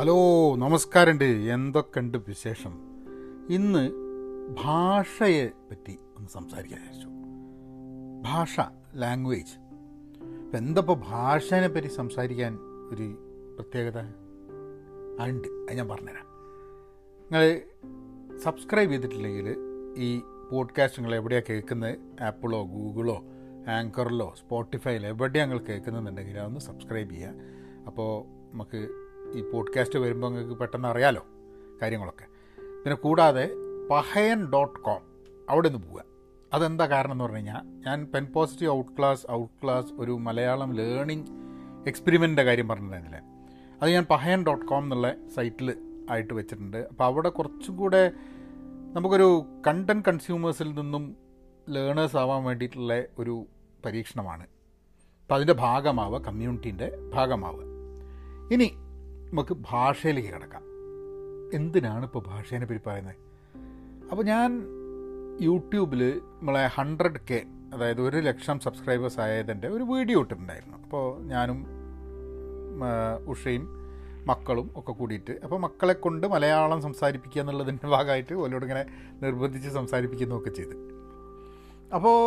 Hello നമസ്കാരമുണ്ട്. എന്തൊക്കെയുണ്ട് വിശേഷം? ഇന്ന് ഭാഷയെ പറ്റി ഒന്ന് സംസാരിക്കാൻ വിചാരിച്ചു. ഭാഷ ലാംഗ്വേജ് ഇപ്പം എന്തപ്പോൾ ഭാഷേനെ പറ്റി സംസാരിക്കാൻ ഒരു പ്രത്യേകത? ഉണ്ട്. അത് ഞാൻ പറഞ്ഞുതരാം. നിങ്ങൾ സബ്സ്ക്രൈബ് ചെയ്തിട്ടില്ലെങ്കിൽ ഈ പോഡ്കാസ്റ്റ് നിങ്ങൾ എവിടെയാണ് കേൾക്കുന്നത്? ആപ്പിളോ ഗൂഗിളോ ആങ്കറിലോ സ്പോട്ടിഫൈയിലോ എവിടെയാണ് നിങ്ങൾ കേൾക്കുന്നുണ്ടെങ്കിൽ അതൊന്ന് സബ്സ്ക്രൈബ് ചെയ്യുക. അപ്പോൾ നമുക്ക് ഈ പോഡ്കാസ്റ്റ് വരുമ്പോൾ നിങ്ങൾക്ക് പെട്ടെന്ന് അറിയാലോ കാര്യങ്ങളൊക്കെ. പിന്നെ കൂടാതെ പഹയൻ ഡോട്ട് കോം അവിടെ നിന്ന് പോവുക. അതെന്താ കാരണം എന്ന് പറഞ്ഞു കഴിഞ്ഞാൽ ഞാൻ pen positive out class out class ഒരു മലയാളം ലേണിംഗ് എക്സ്പെരിമെന്റിന്റെ കാര്യം പറഞ്ഞിട്ടുണ്ടായിരുന്നില്ലേ? അത് ഞാൻ പഹയൻ ഡോട്ട് കോം എന്നുള്ള സൈറ്റിൽ ആയിട്ട് വെച്ചിട്ടുണ്ട്. അപ്പോൾ അവിടെ കുറച്ചും കൂടെ നമുക്കൊരു കണ്ടന്റ് കൺസ്യൂമേഴ്സിൽ നിന്നും ലേണേഴ്സ് ആവാൻ വേണ്ടിയിട്ടുള്ള ഒരു പരീക്ഷണമാണ്. അപ്പോൾ അതിന്റെ ഭാഗമാവുക കമ്മ്യൂണിറ്റീന്റെ ഭാഗമാവുക. ഇനി നമുക്ക് ഭാഷയിലേക്ക് കിടക്കാം. എന്തിനാണ് ഇപ്പോൾ ഭാഷേനെ പറ്റി പറയുന്നത്? അപ്പോൾ ഞാൻ യൂട്യൂബിൽ നമ്മളെ ഹൺഡ്രഡ് കെ അതായത് ഒരു ലക്ഷം സബ്സ്ക്രൈബേഴ്സ് ആയതിന്റെ ഒരു വീഡിയോ ഇട്ടിട്ടുണ്ടായിരുന്നു. അപ്പോൾ ഞാനും ഉഷയും മക്കളും ഒക്കെ കൂടിയിട്ട് അപ്പോൾ മക്കളെ കൊണ്ട് മലയാളം സംസാരിപ്പിക്കുക എന്നുള്ളതിന്റെ ഭാഗമായിട്ട് ഓരോട് ഇങ്ങനെ നിർബന്ധിച്ച് സംസാരിപ്പിക്കുന്നതൊക്കെ ചെയ്ത്. അപ്പോൾ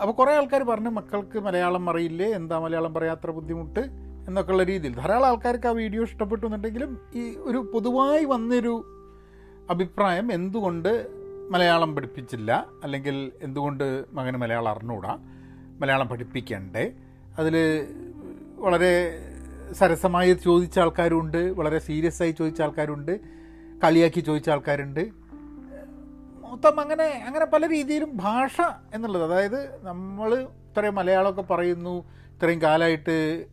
അപ്പോൾ കുറേ ആൾക്കാർ പറഞ്ഞു മക്കൾക്ക് മലയാളം അറിയില്ലേ? എന്താ മലയാളം പറയാത്ര ബുദ്ധിമുട്ട്. എന്നൊക്കെയുള്ള രീതിയിൽ. ധാരാളം ആൾക്കാർക്ക് ആ വീഡിയോ ഇഷ്ടപ്പെട്ടു എന്നുണ്ടെങ്കിലും ഈ ഒരു പൊതുവായി വന്നൊരു അഭിപ്രായം എന്തുകൊണ്ട് മലയാളം പഠിപ്പിച്ചില്ല? അല്ലെങ്കിൽ എന്തുകൊണ്ട് മകന് മലയാളം അറിഞ്ഞുകൂടാ മലയാളം പഠിപ്പിക്കണ്ടേ? അതിൽ വളരെ സരസമായി ചോദിച്ച ആൾക്കാരുണ്ട് വളരെ സീരിയസ് ആയി ചോദിച്ച ആൾക്കാരുണ്ട് കളിയാക്കി ചോദിച്ച ആൾക്കാരുണ്ട്. മൊത്തം അങ്ങനെ അങ്ങനെ പല രീതിയിലും ഭാഷ എന്നുള്ളത്. അതായത് നമ്മൾ ഇത്രയും മലയാളമൊക്കെ പറയുന്നു ഇത്രയും കാലമായിട്ട്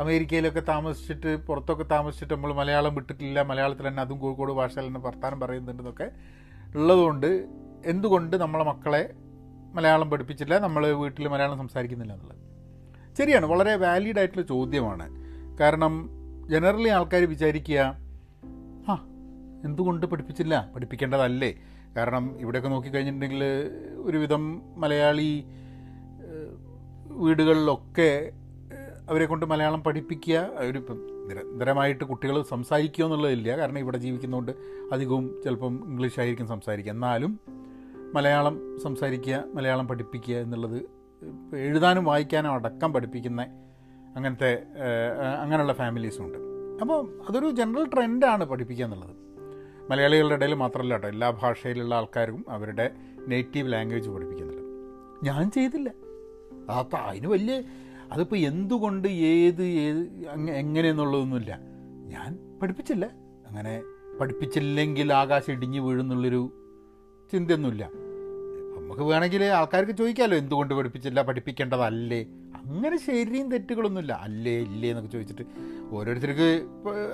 അമേരിക്കയിലൊക്കെ താമസിച്ചിട്ട് പുറത്തൊക്കെ താമസിച്ചിട്ട് നമ്മൾ മലയാളം വിട്ടിട്ടില്ല. മലയാളത്തിൽ തന്നെ അതും കോഴിക്കോട് ഭാഷയിൽ തന്നെ വർത്താനം പറയുന്നുണ്ടെന്നൊക്കെ ഉള്ളതുകൊണ്ട് എന്തുകൊണ്ട് നമ്മളെ മക്കളെ മലയാളം പഠിപ്പിച്ചില്ല നമ്മൾ വീട്ടിൽ മലയാളം സംസാരിക്കുന്നില്ല എന്നുള്ളത്? ശരിയാണ്. വളരെ വാലിഡ് ആയിട്ടുള്ള ചോദ്യമാണ്. കാരണം ജനറലി ആൾക്കാർ വിചാരിക്കുക ആ എന്തുകൊണ്ട് പഠിപ്പിച്ചില്ല? പഠിപ്പിക്കേണ്ടതല്ലേ? കാരണം ഇവിടെയൊക്കെ നോക്കിക്കഴിഞ്ഞിട്ടുണ്ടെങ്കിൽ ഒരുവിധം മലയാളി വീടുകളിലൊക്കെ അവരെ കൊണ്ട് മലയാളം പഠിപ്പിക്കുക അവരിപ്പം നിരന്തരമായിട്ട് കുട്ടികൾ സംസാരിക്കുക എന്നുള്ളതില്ല. കാരണം ഇവിടെ ജീവിക്കുന്നതുകൊണ്ട് അധികവും ചിലപ്പം ഇംഗ്ലീഷ് ആയിരിക്കും സംസാരിക്കുക. എന്നാലും മലയാളം സംസാരിക്കുക മലയാളം പഠിപ്പിക്കുക എന്നുള്ളത് എഴുതാനും വായിക്കാനും അടക്കം പഠിപ്പിക്കുന്ന അങ്ങനത്തെ അങ്ങനെയുള്ള ഫാമിലീസും ഉണ്ട്. അപ്പോൾ അതൊരു ജനറൽ ട്രെൻഡാണ് പഠിപ്പിക്കുക എന്നുള്ളത്. മലയാളികളുടെ ഇടയിൽ മാത്രമല്ല കേട്ടോ എല്ലാ ഭാഷയിലുള്ള ആൾക്കാരും അവരുടെ നേറ്റീവ് ലാംഗ്വേജ് പഠിപ്പിക്കുന്നുണ്ട്. ഞാൻ ചെയ്തില്ല. അത്ത അതിന് വലിയ അതിപ്പോൾ എന്തുകൊണ്ട് ഏത് ഏത് എങ്ങനെയെന്നുള്ളതൊന്നുമില്ല. ഞാൻ പഠിപ്പിച്ചില്ല. അങ്ങനെ പഠിപ്പിച്ചില്ലെങ്കിൽ ആകാശം ഇടിഞ്ഞു വീഴുന്നുള്ളൊരു ചിന്തയൊന്നുമില്ല. നമുക്ക് വേണമെങ്കിൽ ആൾക്കാർക്ക് ചോദിക്കാമല്ലോ എന്തുകൊണ്ട് പഠിപ്പിച്ചില്ല പഠിപ്പിക്കേണ്ടതല്ലേ? അങ്ങനെ ശരിയും തെറ്റുകളൊന്നുമില്ല. അല്ലേ ഇല്ലേ എന്നൊക്കെ ചോദിച്ചിട്ട് ഓരോരുത്തർക്ക്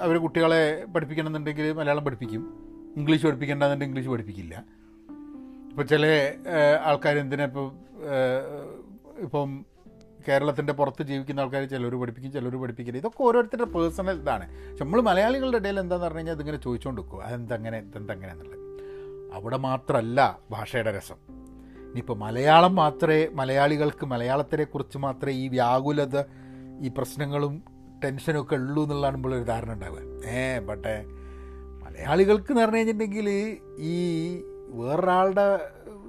അവർ കുട്ടികളെ പഠിപ്പിക്കണമെന്നുണ്ടെങ്കിൽ മലയാളം പഠിപ്പിക്കും. ഇംഗ്ലീഷ് പഠിപ്പിക്കേണ്ടതെന്നുണ്ടെങ്കിൽ ഇംഗ്ലീഷ് പഠിപ്പിക്കില്ല. ഇപ്പോൾ ചില ആൾക്കാർ എന്തിനാ ഇപ്പോൾ ഇപ്പം കേരളത്തിന്റെ പുറത്ത് ജീവിക്കുന്ന ആൾക്കാർ ചിലർ പഠിപ്പിക്കും ചിലർ പഠിപ്പിക്കില്ല. ഇതൊക്കെ ഓരോരുത്തരുടെ പേഴ്സണൽ ഇതാണ്. പക്ഷെ നമ്മൾ മലയാളികളുടെ ഇടയിൽ എന്താണെന്ന് പറഞ്ഞു കഴിഞ്ഞാൽ ഇതിങ്ങനെ ചോദിച്ചുകൊണ്ട് വെക്കും അതെന്തങ്ങനെ ഇതെന്തങ്ങനെ എന്നുള്ളത്. അവിടെ മാത്രമല്ല ഭാഷയുടെ രസം. ഇനിയിപ്പോൾ മലയാളം മാത്രമേ മലയാളികൾക്ക് മലയാളത്തിനെക്കുറിച്ച് മാത്രമേ ഈ വ്യാകുലത ഈ പ്രശ്നങ്ങളും ടെൻഷനും ഒക്കെ ഉള്ളൂ എന്നുള്ളതാണ് നമ്മളൊരു ധാരണ ഉണ്ടാവുക. ഏ ബട്ടെ മലയാളികൾക്ക് എന്ന് പറഞ്ഞു കഴിഞ്ഞിട്ടുണ്ടെങ്കിൽ ഈ വേറൊരാളുടെ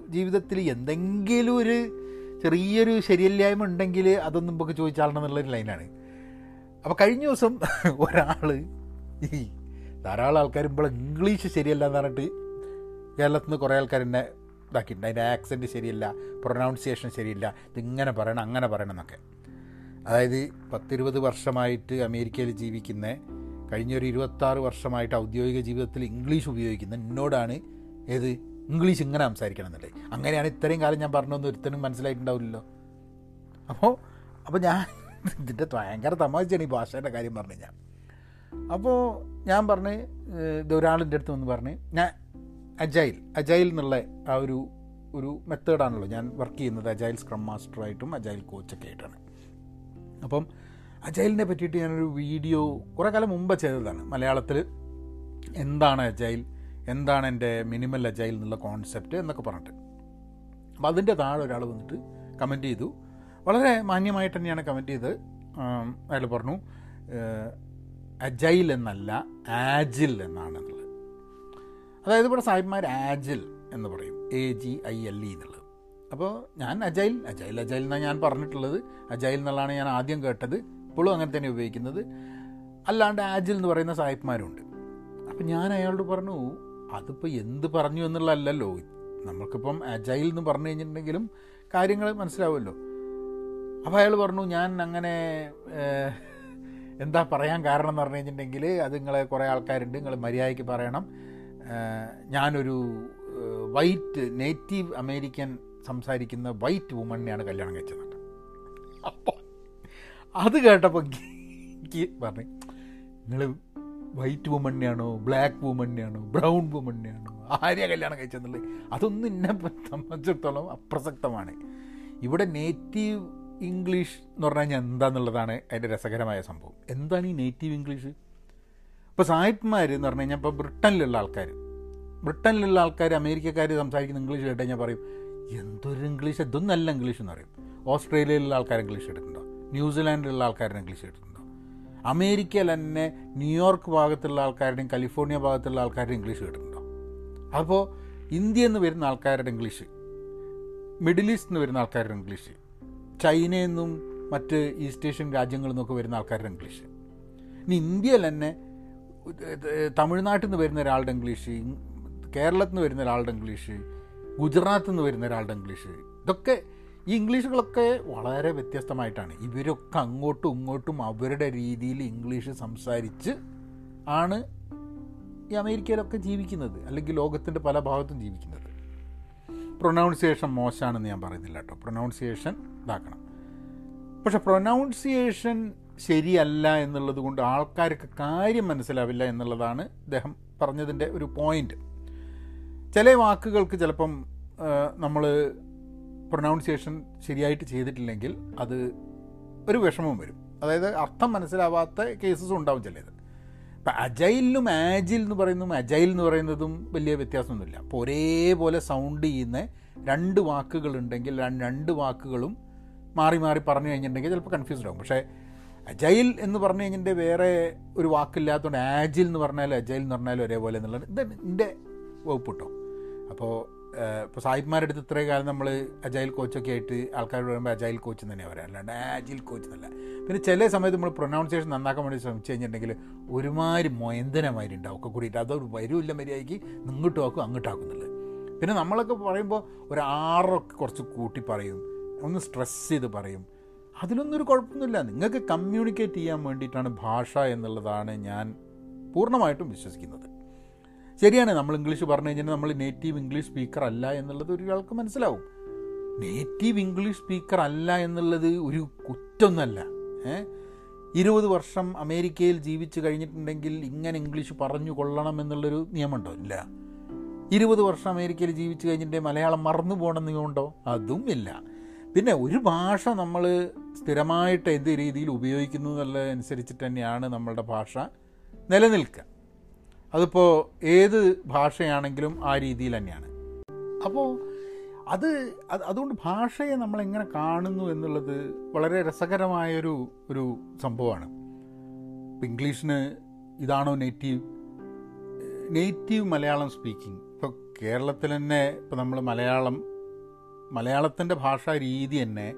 ജീവിതത്തിൽ എന്തെങ്കിലും ഒരു ചെറിയൊരു ശരിയല്ലായ്മ ഉണ്ടെങ്കിൽ അതൊന്നും നമുക്ക് ചോദിച്ചാളണം എന്നുള്ളൊരു ലൈനാണ്. അപ്പോൾ കഴിഞ്ഞ ദിവസം ഒരാൾ ഈ ധാരാളം ആൾക്കാർ ഇപ്പോൾ ഇംഗ്ലീഷ് ശരിയല്ല എന്ന് പറഞ്ഞിട്ട് കേരളത്തിൽ നിന്ന് കുറേ ആൾക്കാർ എന്നെ ഇതാക്കിയിട്ടുണ്ട് അതിന്റെ ആക്സെന്റ് ശരിയല്ല പ്രൊനൗൺസിയേഷൻ ശരിയില്ല ഇതിങ്ങനെ പറയണം അങ്ങനെ പറയണം എന്നൊക്കെ. അതായത് പത്തിരുപത് വർഷമായിട്ട് അമേരിക്കയിൽ ജീവിക്കുന്ന കഴിഞ്ഞൊരു ഇരുപത്താറ് വർഷമായിട്ട് ഔദ്യോഗിക ജീവിതത്തിൽ ഇംഗ്ലീഷ് ഉപയോഗിക്കുന്ന എന്നോടാണ് ഏത് ഇംഗ്ലീഷ് ഇങ്ങനെ സംസാരിക്കണം എന്നല്ലേ അങ്ങനെയാണ് ഇത്രയും കാലം ഞാൻ പറഞ്ഞൊന്നും ഒരുത്തനും മനസ്സിലായിട്ടുണ്ടാവില്ലല്ലോ. അപ്പോൾ അപ്പോൾ ഞാൻ ഇതിന്റെ ഭയങ്കര തമാശയാണ് ഈ ഭാഷയുടെ കാര്യം പറഞ്ഞു ഞാൻ അപ്പോൾ ഞാൻ പറഞ്ഞ് ഇത് ഒരാളിന്റെ അടുത്ത് വന്ന് പറഞ്ഞ് ഞാൻ അജൈൽ അജൈൽ എന്നുള്ള ആ ഒരു ഒരു മെത്തേഡാണല്ലോ ഞാൻ വർക്ക് ചെയ്യുന്നത്. അജൈൽ സ്ക്രം മാസ്റ്ററായിട്ടും അജൈൽ കോച്ചൊക്കെ ആയിട്ടാണ്. അപ്പം അജൈലിനെ പറ്റിയിട്ട് ഞാനൊരു വീഡിയോ കുറേ കാലം മുമ്പ് ചെയ്തതാണ് മലയാളത്തിൽ എന്താണ് അജൈൽ? എന്താണ് എന്റെ മിനിമൽ അജൈൽ എന്നുള്ള കോൺസെപ്റ്റ് എന്നൊക്കെ പറഞ്ഞിട്ട്. അപ്പോൾ അതിന്റെ താഴെ ഒരാൾ വന്നിട്ട് കമന്റ് ചെയ്തു. വളരെ മാന്യമായിട്ട് തന്നെയാണ് കമന്റ് ചെയ്ത് അയാൾ പറഞ്ഞു അജൈൽ എന്നല്ല ആജിൽ എന്നാണ് എന്നുള്ളത് അതായത് ഇവിടെ സാഹിബ്മാർ ആജിൽ എന്ന് പറയും. A G I L E എന്നുള്ളത്. അപ്പോൾ ഞാൻ അജൈൽ അജൈൽ അജൈൽ എന്നാണ് ഞാൻ പറഞ്ഞിട്ടുള്ളത്. അജൈൽ എന്നുള്ളതാണ് ഞാൻ ആദ്യം കേട്ടത്. ഇപ്പോഴും അങ്ങനെ തന്നെ ഉപയോഗിക്കുന്നത്. അല്ലാണ്ട് ആജിൽ എന്ന് പറയുന്ന സാഹിബ്മാരുണ്ട്. അപ്പം ഞാൻ അയാളോട് പറഞ്ഞു അതിപ്പോൾ എന്ത് പറഞ്ഞു എന്നുള്ളതല്ലല്ലോ. നമുക്കിപ്പം അജൈൽ എന്ന് പറഞ്ഞു കഴിഞ്ഞിട്ടുണ്ടെങ്കിലും കാര്യങ്ങൾ മനസ്സിലാവുമല്ലോ. അപ്പോൾ അയാൾ പറഞ്ഞു ഞാൻ അങ്ങനെ എന്താ പറയാൻ കാരണം എന്ന് പറഞ്ഞു കഴിഞ്ഞിട്ടുണ്ടെങ്കിൽ അത് നിങ്ങളെ കുറേ ആൾക്കാരുണ്ട് നിങ്ങൾ മര്യാദയ്ക്ക് പറയണം. ഞാനൊരു വൈറ്റ് നേറ്റീവ് അമേരിക്കൻ സംസാരിക്കുന്ന വൈറ്റ് വുമണിനെയാണ് കല്യാണം കഴിച്ചത്. അപ്പോൾ അത് കേട്ടപ്പോൾ പറഞ്ഞു നിങ്ങൾ വൈറ്റ് വുമണിനെയാണോ ബ്ലാക്ക് വുമണിനെയാണോ ബ്രൗൺ വുമണിനെയാണോ ആര്യ കല്യാണം കഴിച്ചെന്നുള്ളത് അതൊന്നും എന്നെ സംബന്ധിച്ചിടത്തോളം അപ്രസക്തമാണ്. ഇവിടെ നേറ്റീവ് ഇംഗ്ലീഷ് എന്ന് പറഞ്ഞു കഴിഞ്ഞാൽ എന്താണെന്നുള്ളതാണ് അതിന്റെ രസകരമായ സംഭവം. എന്താണ് ഈ നേറ്റീവ് ഇംഗ്ലീഷ് ഇപ്പോൾ സായിപ്പ്മാർ എന്ന് പറഞ്ഞു കഴിഞ്ഞാൽ ഇപ്പോൾ ബ്രിട്ടനിലുള്ള ആൾക്കാർ ബ്രിട്ടനിലുള്ള ആൾക്കാർ അമേരിക്കക്കാർ സംസാരിക്കുന്ന ഇംഗ്ലീഷ് കേട്ട് കഴിഞ്ഞാൽ പറയും എന്തൊരു ഇംഗ്ലീഷ് ഇതൊന്നല്ല ഇംഗ്ലീഷ് എന്ന് പറയും. ഓസ്ട്രേലിയയിലുള്ള ആൾക്കാർ ഇംഗ്ലീഷ് എടുക്കുന്നുണ്ടോ? ന്യൂസിലാൻഡിലുള്ള ആൾക്കാരുടെ ഇംഗ്ലീഷ് എടുക്കുന്നുണ്ടോ? അമേരിക്കയിൽ തന്നെ ന്യൂയോർക്ക് ഭാഗത്തുള്ള ആൾക്കാരുടെയും കാലിഫോർണിയ ഭാഗത്തുള്ള ആൾക്കാരുടെയും ഇംഗ്ലീഷ് കേട്ടിട്ടുണ്ടോ? അപ്പോൾ ഇന്ത്യ എന്ന് വരുന്ന ആൾക്കാരുടെ ഇംഗ്ലീഷ് മിഡിൽ ഈസ്റ്റ് നിന്ന് വരുന്ന ആൾക്കാരുടെ ഇംഗ്ലീഷ് ചൈനയിൽ നിന്നും മറ്റ് ഈസ്റ്റ് ഏഷ്യൻ രാജ്യങ്ങളിൽ നിന്നൊക്കെ വരുന്ന ആൾക്കാരുടെ ഇംഗ്ലീഷ്. ഇനി ഇന്ത്യയിൽ തന്നെ തമിഴ്നാട്ടിൽ നിന്ന് വരുന്ന ഒരാളുടെ ഇംഗ്ലീഷ് കേരളത്തിൽ നിന്ന് വരുന്ന ഒരാളുടെ ഇംഗ്ലീഷ് ഗുജറാത്തിൽ നിന്ന് വരുന്ന ഒരാളുടെ ഇംഗ്ലീഷ് ഇതൊക്കെ ഇംഗ്ലീഷുകളൊക്കെ വളരെ വ്യത്യസ്തമായിട്ടാണ്. ഇവരൊക്കെ അങ്ങോട്ടും ഇങ്ങോട്ടും അവരുടെ രീതിയിൽ ഇംഗ്ലീഷ് സംസാരിച്ച് ആണ് ഈ അമേരിക്കയിലൊക്കെ ജീവിക്കുന്നത് അല്ലെങ്കിൽ ലോകത്തിന്റെ പല ഭാഗത്തും ജീവിക്കുന്നത്. പ്രൊനൗൺസിയേഷൻ മോശമാണെന്ന് ഞാൻ പറയുന്നില്ല കേട്ടോ. പ്രൊനൗൺസിയേഷൻ ഇതാക്കണം. പക്ഷെ പ്രൊനൗൺസിയേഷൻ ശരിയല്ല എന്നുള്ളത് കൊണ്ട് ആൾക്കാർക്ക് കാര്യം മനസ്സിലാവില്ല എന്നുള്ളതാണ് ഇദ്ദേഹം പറഞ്ഞതിന്റെ ഒരു പോയിന്റ്. ചില വാക്കുകൾക്ക് ചിലപ്പം നമ്മൾ പ്രൊനൗൺസിയേഷൻ ശരിയായിട്ട് ചെയ്തിട്ടില്ലെങ്കിൽ അത് ഒരു വിഷമം വരും. അതായത് അർത്ഥം മനസ്സിലാവാത്ത കേസസും ഉണ്ടാവും ചിലത്. ഇപ്പം അജൈലിനും ആജിൽ എന്ന് പറയുന്നതും അജൈൽ എന്ന് പറയുന്നതും വലിയ വ്യത്യാസമൊന്നുമില്ല. അപ്പോൾ ഒരേപോലെ സൗണ്ട് ചെയ്യുന്ന രണ്ട് വാക്കുകളുണ്ടെങ്കിൽ രണ്ട് വാക്കുകളും മാറി മാറി പറഞ്ഞു കഴിഞ്ഞിട്ടുണ്ടെങ്കിൽ ചിലപ്പോൾ കൺഫ്യൂസ്ഡ് ആകും പക്ഷേ അജൈൽ എന്ന് പറഞ്ഞു കഴിഞ്ഞിട്ടുണ്ടെങ്കിൽ വേറെ ഒരു വാക്കില്ലാത്തതുകൊണ്ട് ആജിൽ എന്ന് പറഞ്ഞാലും അജൈൽ എന്ന് പറഞ്ഞാലും ഒരേപോലെ എന്നുള്ളത് ഇത് എന്റെ വകുപ്പ് അപ്പോൾ ഇപ്പോൾ സാഹിബ്മാരുടെ അടുത്ത് ഇത്രയും കാലം നമ്മൾ അജൈൽ കോച്ചൊക്കെ ആയിട്ട് ആൾക്കാരോട് പറയുമ്പോൾ അജൈൽ കോച്ച് തന്നെയാണ് പറയാം. അല്ലാണ്ട് ആജിൽ കോച്ച് എന്നല്ല. പിന്നെ ചില സമയത്ത് നമ്മൾ പ്രൊനൗൺസിയേഷൻ നന്നാക്കാൻ വേണ്ടി ശ്രമിച്ചു കഴിഞ്ഞിട്ടുണ്ടെങ്കിൽ ഒരുമാതിരി മൊയന്തനമാതിരി ഉണ്ടാവും. ഒക്കെ കൂടിയിട്ട് അതൊരു വരൂല്ല മര്യാദയ്ക്ക്. ഇങ്ങോട്ടും ആക്കും അങ്ങോട്ടാക്കും എന്നുള്ളത്. പിന്നെ നമ്മളൊക്കെ പറയുമ്പോൾ ഒരു ആറൊക്കെ കുറച്ച് കൂട്ടി പറയും. ഒന്ന് സ്ട്രെസ് ചെയ്ത് പറയും. അതിലൊന്നും ഒരു കുഴപ്പമൊന്നുമില്ല. നിങ്ങൾക്ക് കമ്മ്യൂണിക്കേറ്റ് ചെയ്യാൻ വേണ്ടിയിട്ടാണ് ഭാഷ എന്നുള്ളതാണ് ഞാൻ പൂർണമായിട്ടും വിശ്വസിക്കുന്നത്. ശരിയാണ്. നമ്മൾ ഇംഗ്ലീഷ് പറഞ്ഞു കഴിഞ്ഞാൽ നമ്മൾ നേറ്റീവ് ഇംഗ്ലീഷ് സ്പീക്കർ അല്ല എന്നുള്ളത് ഒരാൾക്ക് മനസ്സിലാവും. നേറ്റീവ് ഇംഗ്ലീഷ് സ്പീക്കർ അല്ല എന്നുള്ളത് ഒരു കുറ്റമൊന്നുമല്ല ഏ? ഇരുപത് വർഷം അമേരിക്കയിൽ ജീവിച്ച് കഴിഞ്ഞിട്ടുണ്ടെങ്കിൽ ഇങ്ങനെ ഇംഗ്ലീഷ് പറഞ്ഞു കൊള്ളണം എന്നുള്ളൊരു നിയമമുണ്ടോ? ഇല്ല. ഇരുപത് വർഷം അമേരിക്കയിൽ ജീവിച്ച് കഴിഞ്ഞിട്ട് മലയാളം മറന്നു പോകണം നിയമമുണ്ടോ? അതും ഇല്ല. പിന്നെ ഒരു ഭാഷ നമ്മൾ സ്ഥിരമായിട്ട് എന്ത് രീതിയിൽ ഉപയോഗിക്കുന്നു എന്നുള്ളതനുസരിച്ചിട്ട് തന്നെയാണ് നമ്മളുടെ ഭാഷ നിലനിൽക്കുക. അതിപ്പോൾ ഏത് ഭാഷയാണെങ്കിലും ആ രീതിയിൽ തന്നെയാണ്. അപ്പോൾ അത് അത് അതുകൊണ്ട് ഭാഷയെ നമ്മൾ എങ്ങനെ കാണുന്നു എന്നുള്ളത് വളരെ രസകരമായൊരു ഒരു സംഭവമാണ്. ഇപ്പം ഇംഗ്ലീഷിന് ഇതാണോ നേറ്റീവ് നേറ്റീവ് മലയാളം സ്പീക്കിംഗ് ഇപ്പോൾ കേരളത്തിൽ തന്നെ ഇപ്പോൾ നമ്മൾ മലയാളം മലയാളത്തിന്റെ ഭാഷാ രീതി തന്നെ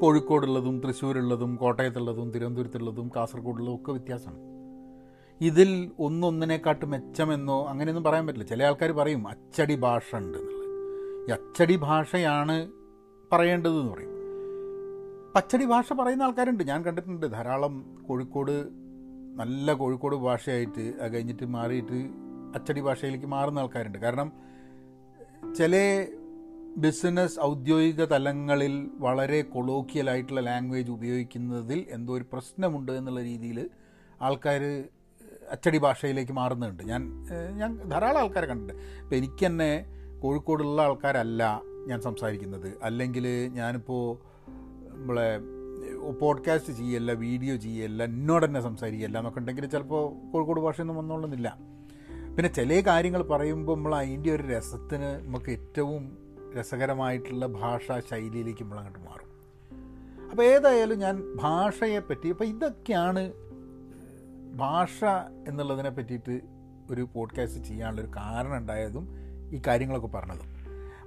കോഴിക്കോടുള്ളതും തൃശ്ശൂരുള്ളതും കോട്ടയത്തുള്ളതും തിരുവനന്തപുരത്തുള്ളതും കാസർഗോഡുള്ളതും ഒക്കെ വ്യത്യാസമാണ്. ഇതിൽ ഒന്നൊന്നിനെക്കാട്ട് മെച്ചമെന്നോ അങ്ങനെയൊന്നും പറയാൻ പറ്റില്ല. ചില ആൾക്കാർ പറയും അച്ചടി ഭാഷ ഉണ്ട് എന്നുള്ളത്. ഈ അച്ചടി ഭാഷയാണ് പറയേണ്ടത് എന്ന് പറയും. അച്ചടി ഭാഷ പറയുന്ന ആൾക്കാരുണ്ട്. ഞാൻ കണ്ടിട്ടുണ്ട് ധാരാളം കോഴിക്കോട് നല്ല കോഴിക്കോട് ഭാഷയായിട്ട് അത് കഴിഞ്ഞിട്ട് മാറിയിട്ട് അച്ചടി ഭാഷയിലേക്ക് മാറുന്ന ആൾക്കാരുണ്ട്. കാരണം ചില ബിസിനസ് ഔദ്യോഗിക തലങ്ങളിൽ വളരെ കൊളോക്കിയലായിട്ടുള്ള ലാംഗ്വേജ് ഉപയോഗിക്കുന്നതിൽ എന്തോ ഒരു പ്രശ്നമുണ്ട് എന്നുള്ള രീതിയിൽ ആൾക്കാർ അച്ചടി ഭാഷയിലേക്ക് മാറുന്നുണ്ട്. ഞാൻ ഞാൻ ധാരാളം ആൾക്കാരെ കണ്ടിട്ടുണ്ട്. ഇപ്പം എനിക്ക് തന്നെ കോഴിക്കോടുള്ള ആൾക്കാരല്ല ഞാൻ സംസാരിക്കുന്നത്. അല്ലെങ്കിൽ ഞാനിപ്പോൾ നമ്മളെ പോഡ്കാസ്റ്റ് ചെയ്യല്ല വീഡിയോ ചെയ്യല്ല എന്നോട് തന്നെ സംസാരിക്കല്ല എന്നൊക്കെ ഉണ്ടെങ്കിൽ ചിലപ്പോൾ കോഴിക്കോട് ഭാഷയൊന്നും വന്നോളുന്നില്ല. പിന്നെ ചില കാര്യങ്ങൾ പറയുമ്പോൾ നമ്മൾ അതിന്റെ ഒരു രസത്തിന് നമുക്ക് ഏറ്റവും രസകരമായിട്ടുള്ള ഭാഷാ ശൈലിയിലേക്ക് നമ്മൾ അങ്ങോട്ട് മാറും. അപ്പോൾ ഏതായാലും ഞാൻ ഭാഷയെപ്പറ്റി അപ്പോൾ ഇതൊക്കെയാണ് ഭാഷ എന്നുള്ളതിനെ പറ്റിയിട്ട് ഒരു പോഡ്കാസ്റ്റ് ചെയ്യാനുള്ളൊരു കാരണം ഉണ്ടായതും ഈ കാര്യങ്ങളൊക്കെ പറഞ്ഞതും.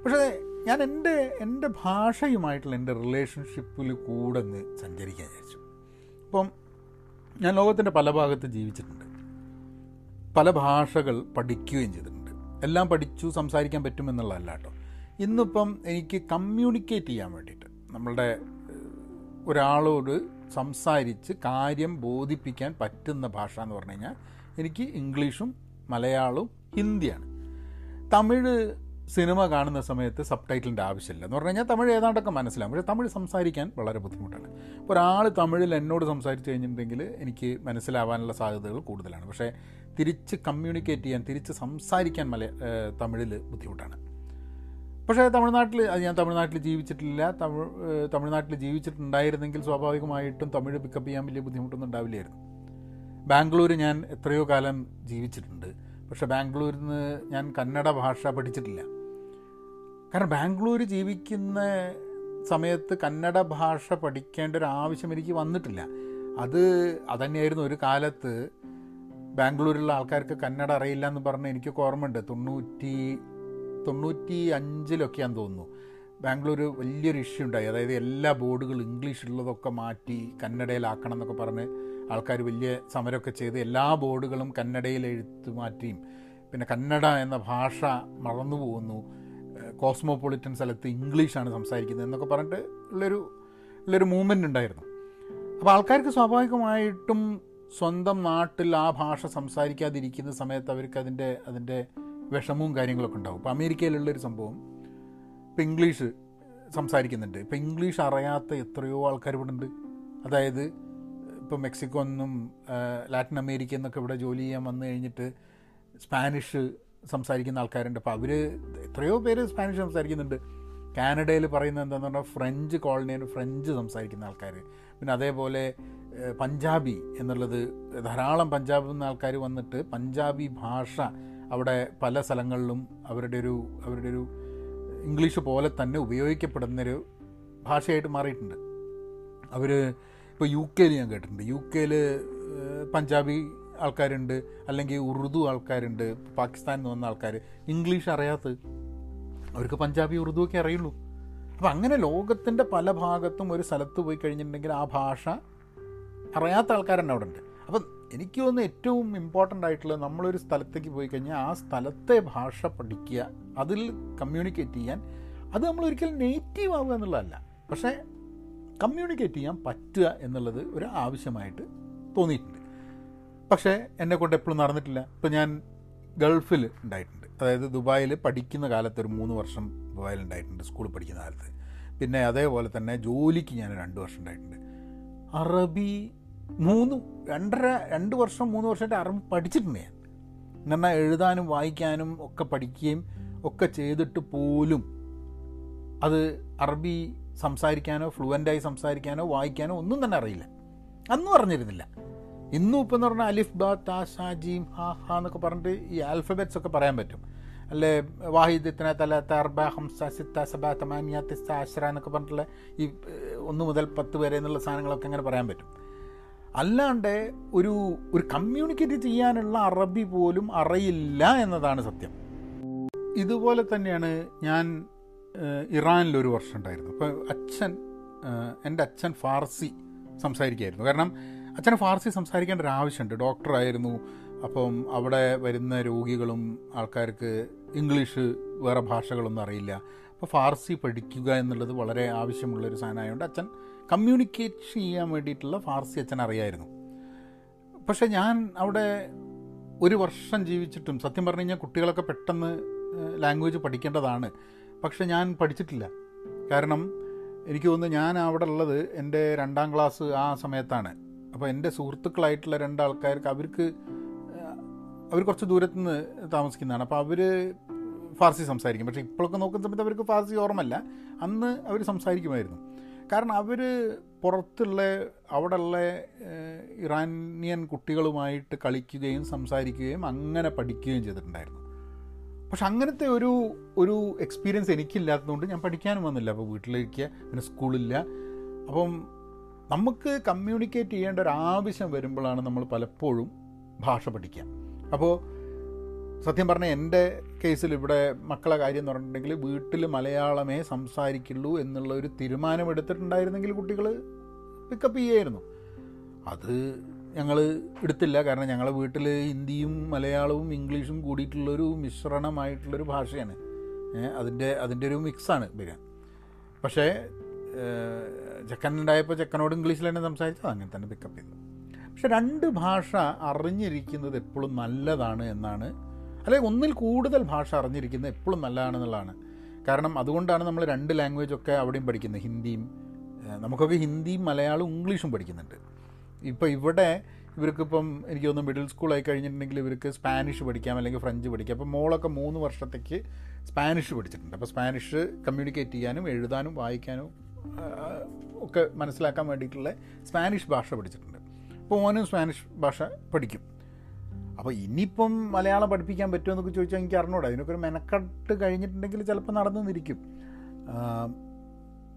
പക്ഷേ ഞാൻ എന്റെ എന്റെ ഭാഷയുമായിട്ടുള്ള എന്റെ റിലേഷൻഷിപ്പിൽ കൂടെ ഒന്ന് സഞ്ചരിക്കാൻ വിചാരിച്ചു. അപ്പം ഞാൻ ലോകത്തിന്റെ പല ഭാഗത്ത് ജീവിച്ചിട്ടുണ്ട്. പല ഭാഷകൾ പഠിക്കുകയും ചെയ്തിട്ടുണ്ട്. എല്ലാം പഠിച്ചു സംസാരിക്കാൻ പറ്റുമെന്നുള്ളതല്ല കേട്ടോ. ഇന്നിപ്പം എനിക്ക് കമ്മ്യൂണിക്കേറ്റ് ചെയ്യാൻ വേണ്ടിയിട്ട് നമ്മളുടെ ഒരാളോട് സംസാരിച്ച് കാര്യം ബോധിപ്പിക്കാൻ പറ്റുന്ന ഭാഷ എന്ന് പറഞ്ഞു കഴിഞ്ഞാൽ എനിക്ക് ഇംഗ്ലീഷും മലയാളവും ഹിന്ദിയാണ്. തമിഴ് സിനിമ കാണുന്ന സമയത്ത് സബ് ടൈറ്റിലിന്റെ ആവശ്യമില്ല എന്ന് പറഞ്ഞു കഴിഞ്ഞാൽ തമിഴ് ഏതാണ്ടൊക്കെ മനസ്സിലാവും. പക്ഷേ തമിഴ് സംസാരിക്കാൻ വളരെ ബുദ്ധിമുട്ടാണ്. ഇപ്പോൾ ഒരാൾ തമിഴിൽ എന്നോട് സംസാരിച്ച് കഴിഞ്ഞിട്ടുണ്ടെങ്കിൽ എനിക്ക് മനസ്സിലാവാനുള്ള സാധ്യതകൾ കൂടുതലാണ്. പക്ഷേ തിരിച്ച് കമ്മ്യൂണിക്കേറ്റ് ചെയ്യാൻ തിരിച്ച് സംസാരിക്കാൻ മല തമിഴിൽ ബുദ്ധിമുട്ടാണ്. പക്ഷേ തമിഴ്നാട്ടിൽ ഞാൻ തമിഴ്നാട്ടിൽ ജീവിച്ചിട്ടില്ല. തമിഴ് തമിഴ്നാട്ടിൽ ജീവിച്ചിട്ടുണ്ടായിരുന്നെങ്കിൽ സ്വാഭാവികമായിട്ടും തമിഴ് പിക്കപ്പ് ചെയ്യാൻ വലിയ ബുദ്ധിമുട്ടൊന്നും ഉണ്ടാവില്ലായിരുന്നു ബാംഗ്ലൂർ ഞാൻ എത്രയോ കാലം ജീവിച്ചിട്ടുണ്ട്. പക്ഷേ ബാംഗ്ലൂരിൽ നിന്ന് ഞാൻ കന്നഡ ഭാഷ പഠിച്ചിട്ടില്ല. കാരണം ബാംഗ്ലൂർ ജീവിക്കുന്ന സമയത്ത് കന്നഡ ഭാഷ പഠിക്കേണ്ട ഒരു ആവശ്യം എനിക്ക് വന്നിട്ടില്ല. അത് അതന്നെയായിരുന്നു ഒരു കാലത്ത് ബാംഗ്ലൂരിലുള്ള ആൾക്കാർക്ക് കന്നഡ അറിയില്ല എന്ന് പറഞ്ഞ് എനിക്ക് ഓർമ്മയുണ്ട്. തൊണ്ണൂറ്റി തൊണ്ണൂറ്റി അഞ്ചിലൊക്കെയാന്ന് തോന്നുന്നു. ബാംഗ്ലൂർ വലിയൊരു ഇഷ്യൂ ഉണ്ടായി. അതായത് എല്ലാ ബോർഡുകളും ഇംഗ്ലീഷ് ഉള്ളതൊക്കെ മാറ്റി കന്നഡയിലാക്കണം എന്നൊക്കെ പറഞ്ഞ് ആൾക്കാർ വലിയ സമരമൊക്കെ ചെയ്ത് എല്ലാ ബോർഡുകളും കന്നഡയിൽ എഴുത്ത് മാറ്റിയും. പിന്നെ കന്നഡ എന്ന ഭാഷ മറന്നു പോകുന്നു. കോസ്മോപൊളിറ്റൻ സ്ഥലത്ത് ഇംഗ്ലീഷാണ് സംസാരിക്കുന്നത് എന്നൊക്കെ പറഞ്ഞിട്ട് ഉള്ളൊരു ഉള്ളൊരു മൂവ്മെന്റ് ഉണ്ടായിരുന്നു. അപ്പോൾ ആൾക്കാർക്ക് സ്വാഭാവികമായിട്ടും സ്വന്തം നാട്ടിൽ ആ ഭാഷ സംസാരിക്കാതിരിക്കുന്ന സമയത്ത് അവർക്ക് അതിന്റെ അതിന്റെ വിഷമവും കാര്യങ്ങളൊക്കെ ഉണ്ടാവും. ഇപ്പോൾ അമേരിക്കയിലുള്ളൊരു സംഭവം ഇപ്പോൾ ഇംഗ്ലീഷ് സംസാരിക്കുന്നുണ്ട്. ഇപ്പോൾ ഇംഗ്ലീഷ് അറിയാത്ത എത്രയോ ആൾക്കാർ ഇവിടെ ഉണ്ട്. അതായത് ഇപ്പോൾ മെക്സിക്കോ എന്നും ലാറ്റിൻ അമേരിക്ക എന്നൊക്കെ ഇവിടെ ജോലി ചെയ്യാൻ വന്നു കഴിഞ്ഞിട്ട് സ്പാനിഷ് സംസാരിക്കുന്ന ആൾക്കാരുണ്ട്. അപ്പോൾ അവർ എത്രയോ പേര് സ്പാനിഷ് സംസാരിക്കുന്നുണ്ട്. കാനഡയിൽ പറയുന്നത് എന്താണെന്ന് പറഞ്ഞാൽ ഫ്രഞ്ച് കോളനിയിൽ ഫ്രഞ്ച് സംസാരിക്കുന്ന ആൾക്കാർ പിന്നെ അതേപോലെ പഞ്ചാബി എന്നുള്ളത് ധാരാളം പഞ്ചാബിൽ നിന്ന് ആൾക്കാർ വന്നിട്ട് പഞ്ചാബി ഭാഷ അവിടെ പല സ്ഥലങ്ങളിലും അവരുടെ ഒരു അവരുടെ ഒരു ഇംഗ്ലീഷ് പോലെ തന്നെ ഉപയോഗിക്കപ്പെടുന്നൊരു ഭാഷയായിട്ട് മാറിയിട്ടുണ്ട്. അവർ ഇപ്പോൾ യു കെയിൽ ഞാൻ കേട്ടിട്ടുണ്ട്. യു കെയിൽ പഞ്ചാബി ആൾക്കാരുണ്ട് അല്ലെങ്കിൽ ഉറുദു ആൾക്കാരുണ്ട് പാകിസ്ഥാനിൽ നിന്ന് വന്ന ആൾക്കാർ ഇംഗ്ലീഷ് അറിയാത്തത് അവർക്ക് പഞ്ചാബി ഉറുദു ഒക്കെ അറിയുള്ളൂ. അപ്പം അങ്ങനെ ലോകത്തിന്റെ പല ഭാഗത്തും ഒരു സ്ഥലത്ത് പോയി കഴിഞ്ഞിട്ടുണ്ടെങ്കിൽ ആ ഭാഷ അറിയാത്ത ആൾക്കാരെന്നെ അവിടെ ഉണ്ട് അപ്പം എനിക്ക് തോന്നുന്നു ഏറ്റവും ഇമ്പോർട്ടന്റ് ആയിട്ടുള്ളത് നമ്മളൊരു സ്ഥലത്തേക്ക് പോയി കഴിഞ്ഞാൽ ആ സ്ഥലത്തെ ഭാഷ പഠിക്കുക അതിൽ കമ്മ്യൂണിക്കേറ്റ് ചെയ്യാൻ അത് നമ്മൾ ഒരിക്കലും നെഗറ്റീവ് ആവുക എന്നുള്ളതല്ല. പക്ഷേ കമ്മ്യൂണിക്കേറ്റ് ചെയ്യാൻ പറ്റുക എന്നുള്ളത് ഒരു ആവശ്യമായിട്ട് തോന്നിയിട്ടുണ്ട്. പക്ഷേ എന്നെ കൊണ്ട് എപ്പോഴും നടന്നിട്ടില്ല. ഇപ്പം ഞാൻ ഗൾഫിൽ ഉണ്ടായിട്ടുണ്ട്. അതായത് ദുബായിൽ പഠിക്കുന്ന കാലത്ത് ഒരു മൂന്ന് വർഷം ദുബായിൽ ഉണ്ടായിട്ടുണ്ട് സ്കൂളിൽ പഠിക്കുന്ന കാലത്ത്. പിന്നെ അതേപോലെ തന്നെ ജോലിക്ക് ഞാൻ രണ്ട് വർഷം ഉണ്ടായിട്ടുണ്ട്. അറബി മൂന്ന് രണ്ടര രണ്ട് വർഷം മൂന്ന് വർഷമായിട്ട് അറബി പഠിച്ചിട്ടുണ്ട് ഞാൻ. എന്ന് പറഞ്ഞാൽ എഴുതാനും വായിക്കാനും ഒക്കെ പഠിക്കുകയും ഒക്കെ ചെയ്തിട്ട് പോലും അത് അറബി സംസാരിക്കാനോ ഫ്ലുവന്റായി സംസാരിക്കാനോ വായിക്കാനോ ഒന്നും തന്നെ അറിയില്ല. അന്നും അറിഞ്ഞിരുന്നില്ല. ഇന്നും ഇപ്പം എന്ന് പറഞ്ഞാൽ അലിഫ് ബ താ ഷാ ജീം ഹാ ഹാ എന്നൊക്കെ പറഞ്ഞിട്ട് ഈ ആൽഫബറ്റ്സ് ഒക്കെ പറയാൻ പറ്റും. അല്ലേ വാഹിദ് ഇത്തന തല തർബ ഹംസ സിത്ത സബ തമാമിയ തിസ്ത അശ്ര എന്നൊക്കെ പറഞ്ഞിട്ടുള്ള ഈ ഒന്ന് മുതൽ പത്ത് വരെ എന്നുള്ള സാധനങ്ങളൊക്കെ അങ്ങനെ പറയാൻ പറ്റും. അല്ലാണ്ട് ഒരു ഒരു കമ്മ്യൂണിക്കേറ്റ് ചെയ്യാനുള്ള അറബി പോലും അറിയില്ല എന്നതാണ് സത്യം. ഇതുപോലെ തന്നെയാണ് ഞാൻ ഇറാനിൽ ഒരു വർഷം ഉണ്ടായിരുന്നു. അപ്പോൾ അച്ഛൻ എന്റെ അച്ഛൻ ഫാർസി സംസാരിക്കുമായിരുന്നു കാരണം അച്ഛന് ഫാർസി സംസാരിക്കേണ്ട ഒരു ആവശ്യമുണ്ട്. ഡോക്ടറായിരുന്നു അപ്പം അവിടെ വരുന്ന രോഗികളും ആൾക്കാർക്ക് ഇംഗ്ലീഷ് വേറെ ഭാഷകളൊന്നും അറിയില്ല. അപ്പോൾ ഫാർസി പഠിക്കുക എന്നുള്ളത് വളരെ ആവശ്യമുള്ളൊരു സാധനമായതുകൊണ്ട് അച്ഛൻ കമ്മ്യൂണിക്കേറ്റ് ചെയ്യാൻ വേണ്ടിയിട്ടുള്ള ഫാർസി അച്ഛൻ അറിയായിരുന്നു. പക്ഷേ ഞാൻ അവിടെ ഒരു വർഷം ജീവിച്ചിട്ടും സത്യം പറഞ്ഞു കഴിഞ്ഞാൽ കുട്ടികളൊക്കെ പെട്ടെന്ന് ലാംഗ്വേജ് പഠിക്കേണ്ടതാണ്. പക്ഷെ ഞാൻ പഠിച്ചിട്ടില്ല. കാരണം എനിക്ക് തോന്നുന്നു ഞാൻ അവിടെ ഉള്ളത് എന്റെ രണ്ടാം ക്ലാസ് ആ സമയത്താണ്. അപ്പോൾ എന്റെ സുഹൃത്തുക്കളായിട്ടുള്ള രണ്ടാൾക്കാർക്ക് അവർക്ക് അവർ കുറച്ച് ദൂരത്ത് നിന്ന് താമസിക്കുന്നതാണ്. അപ്പോൾ അവർ ഫാർസി സംസാരിക്കും. പക്ഷേ ഇപ്പോഴൊക്കെ നോക്കുന്ന സമയത്ത് അവർക്ക് ഫാർസി ഓർമ്മല്ല അന്ന് അവർ സംസാരിക്കുമായിരുന്നു. കാരണം അവർ പുറത്തുള്ള അവിടെയുള്ള ഇറാനിയൻ കുട്ടികളുമായിട്ട് കളിക്കുകയും സംസാരിക്കുകയും അങ്ങനെ പഠിക്കുകയും ചെയ്തിട്ടുണ്ടായിരുന്നു. പക്ഷെ അങ്ങനത്തെ ഒരു ഒരു എക്സ്പീരിയൻസ് എനിക്കില്ലാത്തതുകൊണ്ട് ഞാൻ പഠിക്കാനും വന്നില്ല. അപ്പോൾ വീട്ടിലേക്ക് പിന്നെ സ്കൂളില്ല. അപ്പം നമുക്ക് കമ്മ്യൂണിക്കേറ്റ് ചെയ്യേണ്ട ഒരു ആവശ്യം വരുമ്പോഴാണ് നമ്മൾ പലപ്പോഴും ഭാഷ പഠിക്കുക. അപ്പോൾ സത്യം പറഞ്ഞാൽ എന്റെ കേസിൽ ഇവിടെ മക്കളെ കാര്യം എന്ന് പറഞ്ഞിട്ടുണ്ടെങ്കിൽ വീട്ടിൽ മലയാളമേ സംസാരിക്കുള്ളൂ എന്നുള്ള ഒരു തീരുമാനം എടുത്തിട്ടുണ്ടായിരുന്നെങ്കിൽ കുട്ടികൾ പിക്കപ്പ് ചെയ്യായിരുന്നു. അത് ഞങ്ങൾ എടുത്തില്ല. കാരണം ഞങ്ങളെ വീട്ടിൽ ഹിന്ദിയും മലയാളവും ഇംഗ്ലീഷും കൂടിയിട്ടുള്ളൊരു മിശ്രണമായിട്ടുള്ളൊരു ഭാഷയാണ്. അതിന്റെ അതിന്റെ ഒരു മിക്സാണ് വരിക. പക്ഷേ ചെക്കൻ ഉണ്ടായപ്പോൾ ചെക്കനോട് ഇംഗ്ലീഷിൽ തന്നെ സംസാരിച്ചത്. അങ്ങനെ തന്നെ പിക്കപ്പ് ചെയ്തു. പക്ഷെ രണ്ട് ഭാഷ അറിഞ്ഞിരിക്കുന്നത് എപ്പോഴും നല്ലതാണ് എന്നാണ് അല്ലെങ്കിൽ ഒന്നിൽ കൂടുതൽ ഭാഷ അറിഞ്ഞിരിക്കുന്നത് എപ്പോഴും നല്ലതാണെന്നുള്ളതാണ്. കാരണം അതുകൊണ്ടാണ് നമ്മൾ രണ്ട് ലാംഗ്വേജ് ഒക്കെ അവിടെയും പഠിക്കുന്നത് ഹിന്ദിയും നമുക്കൊക്കെ ഹിന്ദിയും മലയാളവും ഇംഗ്ലീഷും പഠിക്കുന്നുണ്ട്. ഇപ്പോൾ ഇവിടെ ഇവർക്കിപ്പം എനിക്ക് തോന്നുന്നു മിഡിൽ സ്കൂളായി കഴിഞ്ഞിട്ടുണ്ടെങ്കിൽ ഇവർക്ക് സ്പാനിഷ് പഠിക്കാം അല്ലെങ്കിൽ ഫ്രഞ്ച് പഠിക്കാം. അപ്പോൾ മോളൊക്കെ മൂന്ന് വർഷത്തേക്ക് സ്പാനിഷ് പഠിച്ചിട്ടുണ്ട്. അപ്പോൾ സ്പാനിഷ് കമ്മ്യൂണിക്കേറ്റ് ചെയ്യാനും എഴുതാനും വായിക്കാനും ഒക്കെ മനസ്സിലാക്കാൻ വേണ്ടിയിട്ടുള്ള സ്പാനിഷ് ഭാഷ പഠിച്ചിട്ടുണ്ട്. അപ്പോൾ ഓനും സ്പാനിഷ് ഭാഷ പഠിക്കും. അപ്പോൾ ഇനിയിപ്പം മലയാളം പഠിപ്പിക്കാൻ പറ്റുമോ എന്നൊക്കെ ചോദിച്ചാൽ എനിക്ക് അറിഞ്ഞൂടാ. അതിനൊക്കെ ഒരു മെനക്കെട്ട് കഴിഞ്ഞിട്ടുണ്ടെങ്കിൽ ചിലപ്പോൾ നടന്നു നിന്നിരിക്കും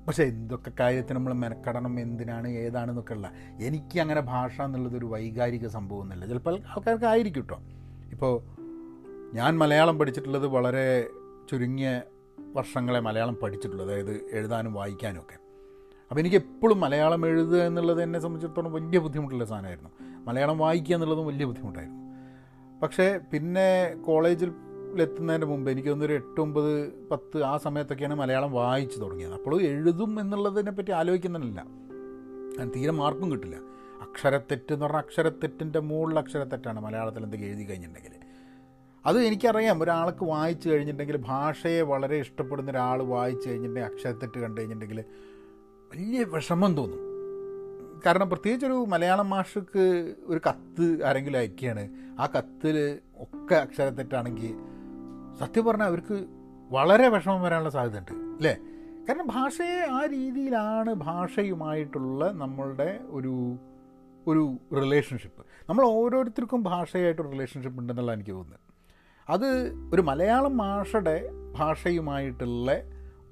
പക്ഷേ എന്തൊക്കെ കാര്യത്തിന് നമ്മൾ മെനക്കെടണം എന്തിനാണ് ഏതാണെന്നൊക്കെ ഉള്ള എനിക്ക് അങ്ങനെ ഭാഷ എന്നുള്ളതൊരു വൈകാരിക സംഭവം എന്നല്ല ചിലപ്പോൾ ആൾക്കാർക്ക് ആയിരിക്കും കേട്ടോ ഇപ്പോൾ ഞാൻ മലയാളം പഠിച്ചിട്ടുള്ളത് വളരെ ചുരുങ്ങിയ വർഷങ്ങളെ മലയാളം പഠിച്ചിട്ടുള്ളൂ അതായത് എഴുതാനും വായിക്കാനും ഒക്കെ. അപ്പോൾ എനിക്ക് എപ്പോഴും മലയാളം എഴുതുക എന്നുള്ളത് എന്നെ സംബന്ധിച്ചിടത്തോളം വലിയ ബുദ്ധിമുട്ടുള്ള സാധനമായിരുന്നു. മലയാളം വായിക്കുക എന്നുള്ളതും വലിയ ബുദ്ധിമുട്ടായിരുന്നു. പക്ഷേ പിന്നെ കോളേജിൽ എത്തുന്നതിന് മുമ്പ് എനിക്ക് തോന്നുന്നൊരു എട്ട് ഒമ്പത് പത്ത് ആ സമയത്തൊക്കെയാണ് മലയാളം വായിച്ചു തുടങ്ങിയത്. അപ്പോൾ എഴുതും എന്നുള്ളതിനെ പറ്റി ആലോചിക്കുന്നില്ല തീരെ മാർക്കും കിട്ടില്ല. അക്ഷരത്തെറ്റ് എന്ന് പറഞ്ഞാൽ അക്ഷരത്തെറ്റിന്റെ മുകളിൽ അക്ഷരത്തെറ്റാണ് മലയാളത്തിൽ എന്തെങ്കിലും എഴുതി കഴിഞ്ഞിട്ടുണ്ടെങ്കിൽ. അത് എനിക്കറിയാം. ഒരാൾക്ക് വായിച്ചു കഴിഞ്ഞിട്ടുണ്ടെങ്കിൽ ഭാഷയെ വളരെ ഇഷ്ടപ്പെടുന്ന ഒരാൾ വായിച്ചു കഴിഞ്ഞിട്ടുണ്ടെങ്കിൽ അക്ഷരത്തെറ്റ് കണ്ടു കഴിഞ്ഞിട്ടുണ്ടെങ്കിൽ വലിയ വിഷമം തോന്നും. കാരണം പ്രത്യേകിച്ച് ഒരു മലയാളം മാഷക്ക് ഒരു കത്ത് ആരെങ്കിലും അയക്കുകയാണ്. ആ കത്തിൽ ഒക്കെ അക്ഷരത്തെറ്റാണെങ്കിൽ സത്യം പറഞ്ഞാൽ അവർക്ക് വളരെ വിഷമം വരാനുള്ള സാധ്യതയുണ്ട് അല്ലേ? കാരണം ഭാഷയെ ആ രീതിയിലാണ് ഭാഷയുമായിട്ടുള്ള നമ്മളുടെ ഒരു ഒരു റിലേഷൻഷിപ്പ് നമ്മൾ ഓരോരുത്തർക്കും ഭാഷയായിട്ടൊരു റിലേഷൻഷിപ്പ് ഉണ്ടെന്നുള്ള എനിക്ക് തോന്നുന്നത്. അത് ഒരു മലയാളം ഭാഷയുടെ ഭാഷയുമായിട്ടുള്ള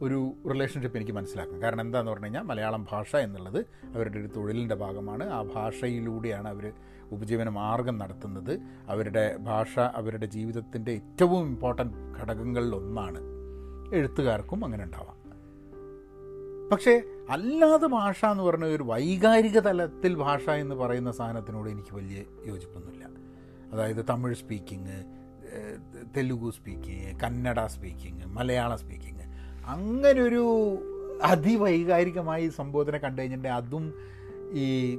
ഒരു റിലേഷൻഷിപ്പ് എനിക്ക് മനസ്സിലാക്കും. കാരണം എന്താണെന്ന് പറഞ്ഞു കഴിഞ്ഞാൽ മലയാളം ഭാഷ എന്നുള്ളത് അവരുടെ ഒരു തൊഴിലിന്റെ ഭാഗമാണ്. ആ ഭാഷയിലൂടെയാണ് അവർ ഉപജീവന മാർഗം നടത്തുന്നത്. അവരുടെ ഭാഷ അവരുടെ ജീവിതത്തിന്റെ ഏറ്റവും ഇമ്പോർട്ടന്റ് ഘടകങ്ങളിലൊന്നാണ് എഴുത്തുകാർക്കും അങ്ങനെ ഉണ്ടാവാം. പക്ഷേ അല്ലാതെ ഭാഷ എന്ന് പറഞ്ഞ ഒരു വൈകാരിക തലത്തിൽ ഭാഷ എന്ന് പറയുന്ന സാധനത്തിനോട് എനിക്ക് വലിയ യോജിപ്പൊന്നുമില്ല. അതായത് Tamil speaking Telugu speaking Kannada speaking Malayalam speaking അങ്ങനൊരു അതിവൈകാരികമായി സംബോധന കണ്ടു കഴിഞ്ഞിട്ടുണ്ടെങ്കിൽ അതും ഈ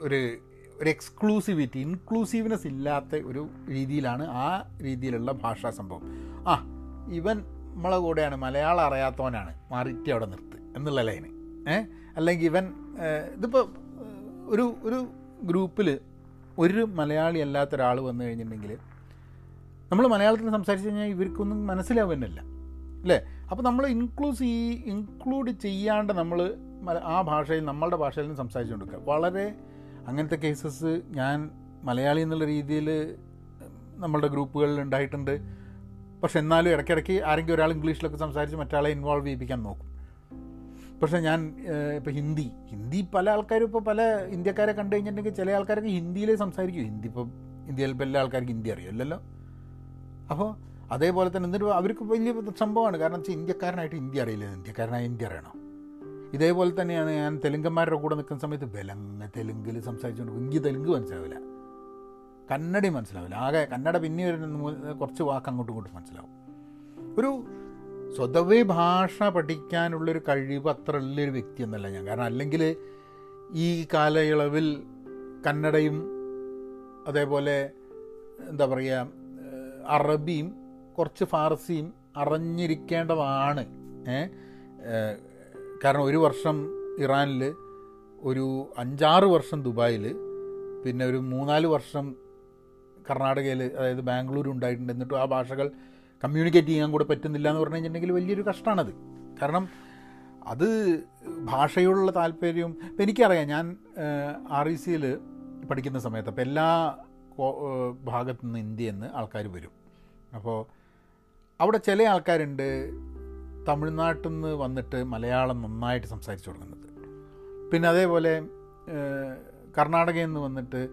ഒരു ഒരു എക്സ്ക്ലൂസിവിറ്റി ഇൻക്ലൂസീവ്നെസ് ഇല്ലാത്ത ഒരു രീതിയിലാണ് ആ രീതിയിലുള്ള ഭാഷാ സംഭവം. ആ ഇവൻ നമ്മളെ കൂടെയാണ് മലയാളം അറിയാത്തവനാണ് മാറിയിട്ട് അവിടെ നിർത്ത് എന്നുള്ള ലൈന് ഏ അല്ലെങ്കിൽ ഇവൻ ഇതിപ്പോൾ ഒരു ഒരു ഗ്രൂപ്പിൽ ഒരു മലയാളി അല്ലാത്ത ഒരാൾ വന്നു കഴിഞ്ഞിട്ടുണ്ടെങ്കിൽ നമ്മൾ മലയാളത്തിൽ സംസാരിച്ച് കഴിഞ്ഞാൽ ഇവർക്കൊന്നും മനസ്സിലാവുന്നില്ല അല്ലേ? അപ്പോൾ നമ്മൾ ഇൻക്ലൂസ് ഈ ഇൻക്ലൂഡ് ചെയ്യാണ്ട് നമ്മൾ ആ ഭാഷയിൽ നമ്മളുടെ ഭാഷയിൽ നിന്ന് സംസാരിച്ചു വളരെ അങ്ങനത്തെ കേസസ് ഞാൻ മലയാളി എന്നുള്ള രീതിയിൽ നമ്മളുടെ ഗ്രൂപ്പുകളിൽ ഉണ്ടായിട്ടുണ്ട്. പക്ഷെ എന്നാലും ഇടയ്ക്കിടയ്ക്ക് ആരെങ്കിലും ഒരാൾ ഇംഗ്ലീഷിലൊക്കെ സംസാരിച്ച് മറ്റാളെ ഇൻവോൾവ് ചെയ്യിപ്പിക്കാൻ നോക്കും. പക്ഷേ ഞാൻ ഇപ്പോൾ ഹിന്ദി ഹിന്ദി പല ആൾക്കാരും ഇപ്പോൾ പല ഇന്ത്യക്കാരെ കണ്ടു കഴിഞ്ഞിട്ടുണ്ടെങ്കിൽ ചില ആൾക്കാരൊക്കെ ഹിന്ദിയിലേ സംസാരിക്കും. ഹിന്ദി ഇപ്പോൾ ഇന്ത്യയിൽ ഇപ്പോൾ എല്ലാ ആൾക്കാർക്കും ഹിന്ദി അറിയില്ലല്ലോ. അപ്പോൾ അതേപോലെ തന്നെ എന്നിട്ട് അവർക്ക് വലിയ സംഭവമാണ്. കാരണം വെച്ചാൽ ഇന്ത്യക്കാരനായിട്ട് ഇന്ത്യ അറിയില്ല. ഇന്ത്യക്കാരനായ ഇന്ത്യ അറിയണം. ഇതേപോലെ തന്നെയാണ് ഞാൻ തെലുങ്കന്മാരുടെ കൂടെ നിൽക്കുന്ന സമയത്ത് ബലങ്ങ തെലുങ്കിൽ സംസാരിച്ചുകൊണ്ട് എനിക്ക് തെലുങ്ക് മനസ്സിലാവില്ല. കന്നഡ മനസ്സിലാവില്ല. ആകെ കന്നഡ പിന്നെ ഒരു കുറച്ച് വാക്ക് അങ്ങോട്ടും ഇങ്ങോട്ടും മനസ്സിലാവും. ഒരു സ്വതവേ ഭാഷ പഠിക്കാനുള്ളൊരു കഴിവ് അത്ര ഉള്ളൊരു വ്യക്തി എന്നല്ല ഞാൻ. കാരണം അല്ലെങ്കിൽ ഈ കാലയളവിൽ കന്നഡയും അതേപോലെ എന്താ പറയുക അറബിയും കുറച്ച് ഫാർസിയും അറിഞ്ഞിരിക്കേണ്ടതാണ്. കാരണം ഒരു വർഷം ഇറാനിൽ ഒരു അഞ്ചാറ് വർഷം ദുബായിൽ പിന്നെ ഒരു മൂന്നാൽ വർഷം കർണാടകയിൽ അതായത് ബാംഗ്ലൂർ ഉണ്ടായിട്ടുണ്ട് എന്നിട്ടും ആ ഭാഷകൾ കമ്മ്യൂണിക്കേറ്റ് ചെയ്യാൻ കൂടെ പറ്റുന്നില്ല എന്ന് പറഞ്ഞു കഴിഞ്ഞിട്ടുണ്ടെങ്കിൽ വലിയൊരു കഷ്ടമാണത് കാരണം അത് ഭാഷയോടുള്ള താല്പര്യവും ഇപ്പം എനിക്കറിയാം ഞാൻ ആർ ഇ സിയിൽ പഠിക്കുന്ന സമയത്ത് അപ്പോൾ എല്ലാ ഭാഗത്തു നിന്ന് ഇന്ത്യയിൽ നിന്ന് ആൾക്കാർ വരും. അപ്പോൾ അവിടെ ചില ആൾക്കാരുണ്ട് തമിഴ്നാട്ടിൽ നിന്ന് വന്നിട്ട് മലയാളം നന്നായിട്ട് സംസാരിച്ചു തുടങ്ങുന്നത്. പിന്നെ അതേപോലെ കർണാടകയിൽ നിന്ന് വന്നിട്ട്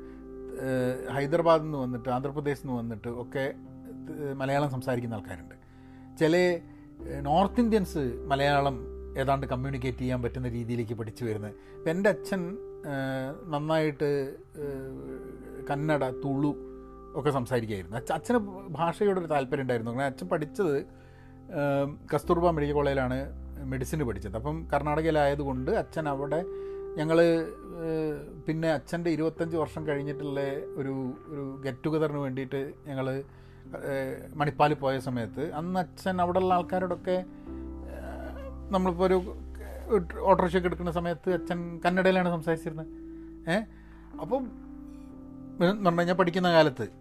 ഹൈദരാബാദിൽ നിന്ന് വന്നിട്ട് ആന്ധ്രാപ്രദേശിൽ നിന്ന് വന്നിട്ട് ഒക്കെ മലയാളം സംസാരിക്കുന്ന ആൾക്കാരുണ്ട്. ചില നോർത്ത് ഇന്ത്യൻസ് മലയാളം ഏതാണ്ട് കമ്മ്യൂണിക്കേറ്റ് ചെയ്യാൻ പറ്റുന്ന രീതിയിലേക്ക് പഠിച്ചു വരുന്നത് ഇപ്പം എന്റെ അച്ഛൻ നന്നായിട്ട് കന്നഡ തുളു ഒക്കെ സംസാരിക്കുകയായിരുന്നു. അച്ഛ അച്ഛന് ഭാഷയോടൊരു താല്പര്യം ഉണ്ടായിരുന്നു. അങ്ങനെ അച്ഛൻ പഠിച്ചത് കസ്തൂർബ മെഡിക്കൽ കോളേജിലാണ് മെഡിസിന് പഠിച്ചത്. അപ്പം കർണാടകയിലായതുകൊണ്ട് അച്ഛൻ അവിടെ ഞങ്ങൾ പിന്നെ അച്ഛന്റെ ഇരുപത്തഞ്ച് വർഷം കഴിഞ്ഞിട്ടുള്ള ഒരു ഒരു ഗെറ്റ് ടുഗദറിന് വേണ്ടിയിട്ട് ഞങ്ങൾ മണിപ്പാലിൽ പോയ സമയത്ത് അന്ന് അച്ഛൻ അവിടെയുള്ള ആൾക്കാരോടൊക്കെ നമ്മളിപ്പോൾ ഒരു ഓട്ടോറിക്ഷയൊക്കെ എടുക്കുന്ന സമയത്ത് അച്ഛൻ കന്നഡയിലാണ് സംസാരിച്ചിരുന്നത്. ഏഹ് അപ്പം എന്ന് പറഞ്ഞു കഴിഞ്ഞാൽ പഠിക്കുന്ന കാലത്ത്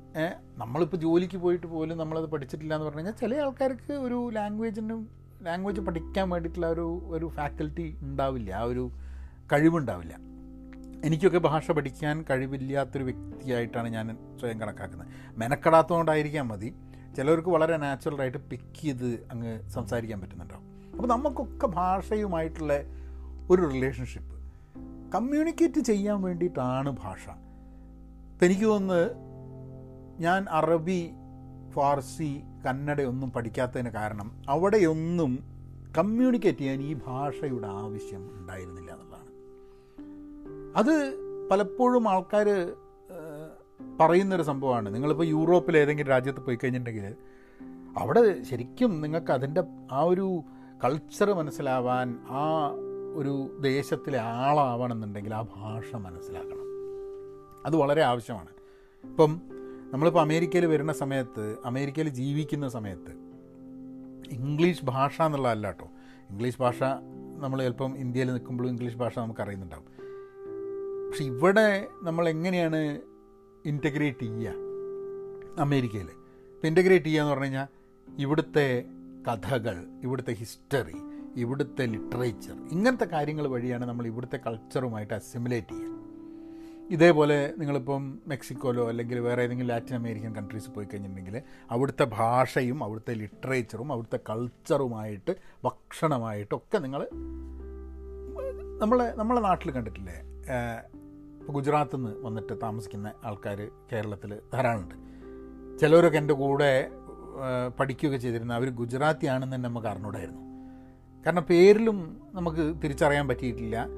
നമ്മളിപ്പോൾ ജോലിക്ക് പോയിട്ട് പോലും നമ്മളത് പഠിച്ചിട്ടില്ല എന്ന് പറഞ്ഞു കഴിഞ്ഞാൽ ചില ആൾക്കാർക്ക് ഒരു ലാംഗ്വേജിനും ലാംഗ്വേജ് പഠിക്കാൻ വേണ്ടിയിട്ടുള്ള ഒരു ഒരു ഫാക്കൽറ്റി ഉണ്ടാവില്ല ആ ഒരു കഴിവുണ്ടാവില്ല. എനിക്കൊക്കെ ഭാഷ പഠിക്കാൻ കഴിവില്ലാത്തൊരു വ്യക്തിയായിട്ടാണ് ഞാൻ സ്വയം കണക്കാക്കുന്നത്. മെനക്കെടാത്തതുകൊണ്ടായിരിക്കാം മതി. ചിലവർക്ക് വളരെ നാച്ചുറലായിട്ട് പിക്ക് ചെയ്ത് അങ്ങ് സംസാരിക്കാൻ പറ്റുന്നുണ്ടാവും. അപ്പോൾ നമുക്കൊക്കെ ഭാഷയുമായിട്ടുള്ള ഒരു റിലേഷൻഷിപ്പ് കമ്മ്യൂണിക്കേറ്റ് ചെയ്യാൻ വേണ്ടിയിട്ടാണ് ഭാഷ. ഇപ്പം എനിക്ക് തോന്നുന്നത് ഞാൻ അറബി ഫാർസി കന്നഡയൊന്നും പഠിക്കാത്തതിന് കാരണം അവിടെയൊന്നും കമ്മ്യൂണിക്കേറ്റ് ചെയ്യാൻ ഈ ഭാഷയുടെ ആവശ്യം ഉണ്ടായിരുന്നില്ല എന്നുള്ളതാണ്. അത് പലപ്പോഴും ആൾക്കാർ പറയുന്നൊരു സംഭവമാണ്. നിങ്ങളിപ്പോൾ യൂറോപ്പിൽ ഏതെങ്കിലും രാജ്യത്ത് പോയി കഴിഞ്ഞിട്ടുണ്ടെങ്കിൽ അവിടെ ശരിക്കും നിങ്ങൾക്ക് അതിന്റെ ആ ഒരു കൾച്ചർ മനസ്സിലാവാൻ ആ ഒരു ദേശത്തിലെ ആളാവണമെന്നുണ്ടെങ്കിൽ ആ ഭാഷ മനസ്സിലാക്കണം. അത് വളരെ ആവശ്യമാണ്. ഇപ്പം നമ്മളിപ്പോൾ അമേരിക്കയിൽ വരുന്ന സമയത്ത് അമേരിക്കയിൽ ജീവിക്കുന്ന സമയത്ത് ഇംഗ്ലീഷ് ഭാഷ എന്നുള്ളതല്ല കേട്ടോ. ഇംഗ്ലീഷ് ഭാഷ നമ്മൾ ചിലപ്പം ഇന്ത്യയിൽ നിൽക്കുമ്പോഴും ഇംഗ്ലീഷ് ഭാഷ നമുക്ക് അറിയുന്നുണ്ടാവും. പക്ഷെ ഇവിടെ നമ്മൾ എങ്ങനെയാണ് ഇന്റഗ്രേറ്റ് ചെയ്യുക അമേരിക്കയിൽ? ഇപ്പം ഇന്റഗ്രേറ്റ് ചെയ്യുക എന്ന് പറഞ്ഞു കഴിഞ്ഞാൽ ഇവിടുത്തെ കഥകൾ ഇവിടുത്തെ ഹിസ്റ്ററി ഇവിടുത്തെ ലിറ്ററേച്ചർ ഇങ്ങനത്തെ കാര്യങ്ങൾ വഴിയാണ് നമ്മൾ ഇവിടുത്തെ കൾച്ചറുമായിട്ട് അസിമുലേറ്റ് ചെയ്യുക. ഇതേപോലെ നിങ്ങളിപ്പം മെക്സിക്കോയിലോ അല്ലെങ്കിൽ വേറെ ഏതെങ്കിലും ലാറ്റിൻ അമേരിക്കൻ കൺട്രീസ് പോയി കഴിഞ്ഞിട്ടുണ്ടെങ്കിൽ അവിടുത്തെ ഭാഷയും അവിടുത്തെ ലിറ്ററേച്ചറും അവിടുത്തെ കൾച്ചറുമായിട്ട് ഭക്ഷണമായിട്ടൊക്കെ നിങ്ങൾ നമ്മളെ നമ്മളെ നാട്ടിൽ കണ്ടിട്ടില്ലേ? ഇപ്പോൾ ഗുജറാത്തിൽ നിന്ന് വന്നിട്ട് താമസിക്കുന്ന ആൾക്കാർ കേരളത്തിൽ ധാരാളമുണ്ട്. ചിലവരൊക്കെ എന്റെ കൂടെ പഠിക്കുകയൊക്കെ ചെയ്തിരുന്ന അവർ ഗുജറാത്തി ആണെന്ന് തന്നെ നമുക്ക് അറിഞ്ഞൂടായിരുന്നു. കാരണം പേരിലും നമുക്ക് തിരിച്ചറിയാൻ പറ്റിയിട്ടില്ല.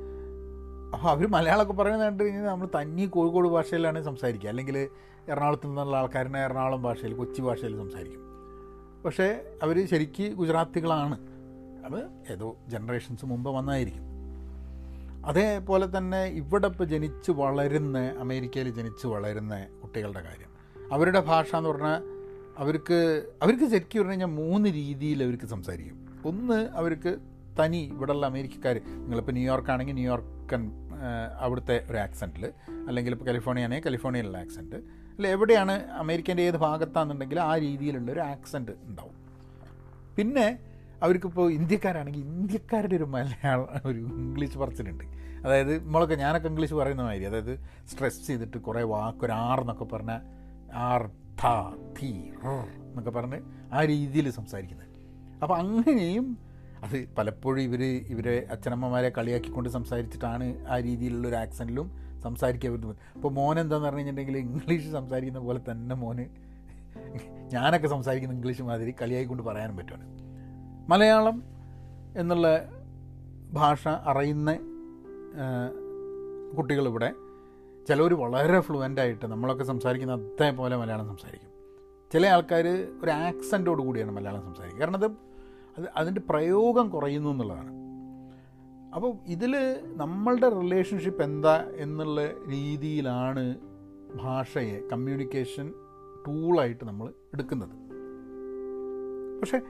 അവർ മലയാളമൊക്കെ പറയുന്നത് കണ്ടു കഴിഞ്ഞാൽ നമ്മൾ തന്നി കോഴിക്കോട് ഭാഷയിലാണ് സംസാരിക്കുക. അല്ലെങ്കിൽ എറണാകുളത്ത് നിന്നുള്ള ആൾക്കാരനെ എറണാകുളം ഭാഷയിൽ കൊച്ചി ഭാഷയിൽ സംസാരിക്കും. പക്ഷേ അവർ ശരിക്ക് ഗുജറാത്തികളാണ്. അത് ഏതോ ജനറേഷൻസ് മുമ്പ് വന്നായിരിക്കും. അതേപോലെ തന്നെ ഇവിടെ ഇപ്പോൾ ജനിച്ച് വളരുന്ന അമേരിക്കയിൽ ജനിച്ച് വളരുന്ന കുട്ടികളുടെ കാര്യം. അവരുടെ ഭാഷ എന്ന് പറഞ്ഞാൽ അവർക്ക് അവർക്ക് ശരിക്കും പറഞ്ഞു കഴിഞ്ഞാൽ മൂന്ന് രീതിയിൽ അവർക്ക് സംസാരിക്കും. ഒന്ന് അവർക്ക് തനി ഇവിടെയുള്ള അമേരിക്കക്കാർ നിങ്ങളിപ്പോൾ ന്യൂയോർക്ക് ആണെങ്കിൽ ന്യൂയോർക്കൻ അവിടുത്തെ ഒരു ആക്സെന്റിൽ അല്ലെങ്കിൽ ഇപ്പോൾ കാലിഫോർണിയ കാലിഫോർണിയയിലുള്ള ആക്സെന്റ് അല്ല എവിടെയാണ് അമേരിക്കന്റെ ഏത് ഭാഗത്താണെന്നുണ്ടെങ്കിൽ ആ രീതിയിലുള്ള ഒരു ആക്സെന്റ് ഉണ്ടാവും. പിന്നെ അവർക്കിപ്പോൾ ഇന്ത്യക്കാരാണെങ്കിൽ ഇന്ത്യക്കാരുടെ ഒരു മലയാള ഒരു ഇംഗ്ലീഷ് പറച്ചിലുണ്ട്. അതായത് നമ്മളൊക്കെ ഞാനൊക്കെ ഇംഗ്ലീഷ് പറയുന്ന മാതിരി അതായത് സ്ട്രെസ് ചെയ്തിട്ട് കുറേ വാക്ക് ഒരു എന്നൊക്കെ പറഞ്ഞാൽ ആർ ധീ ർ എന്നൊക്കെ പറഞ്ഞ് ആ രീതിയിൽ സംസാരിക്കുന്നത്. അപ്പോൾ അങ്ങനെയും അത് പലപ്പോഴും ഇവർ ഇവരെ അച്ഛനമ്മമാരെ കളിയാക്കിക്കൊണ്ട് സംസാരിച്ചിട്ടാണ് ആ രീതിയിലുള്ള ഒരു ആക്സന്റിലും സംസാരിക്കാൻ പറ്റുന്നത് അപ്പോൾ മോൻ എന്താന്ന് പറഞ്ഞു കഴിഞ്ഞിട്ടുണ്ടെങ്കിൽ ഇംഗ്ലീഷ് സംസാരിക്കുന്ന പോലെ തന്നെ മോന് ഞാനൊക്കെ സംസാരിക്കുന്ന ഇംഗ്ലീഷ് മാതിരി കളിയായിക്കൊണ്ട് പറയാനും പറ്റുമാണ് മലയാളം എന്നുള്ള ഭാഷ അറിയുന്ന കുട്ടികളിവിടെ ചിലവർ വളരെ ഫ്ലുവന്റായിട്ട് നമ്മളൊക്കെ സംസാരിക്കുന്ന അതേപോലെ മലയാളം സംസാരിക്കും. ചില ആൾക്കാർ ഒരു ആക്സന്റോട് കൂടിയാണ് മലയാളം സംസാരിക്കുക. കാരണം അത് അത് അതിന്റെ പ്രയോഗം കുറയുന്നു എന്നുള്ളതാണ്. അപ്പോൾ ഇതിൽ നമ്മളുടെ റിലേഷൻഷിപ്പ് എന്താ എന്നുള്ള രീതിയിലാണ് ഭാഷയെ കമ്മ്യൂണിക്കേഷൻ ടൂളായിട്ട് നമ്മൾ എടുക്കുന്നത്. പക്ഷേ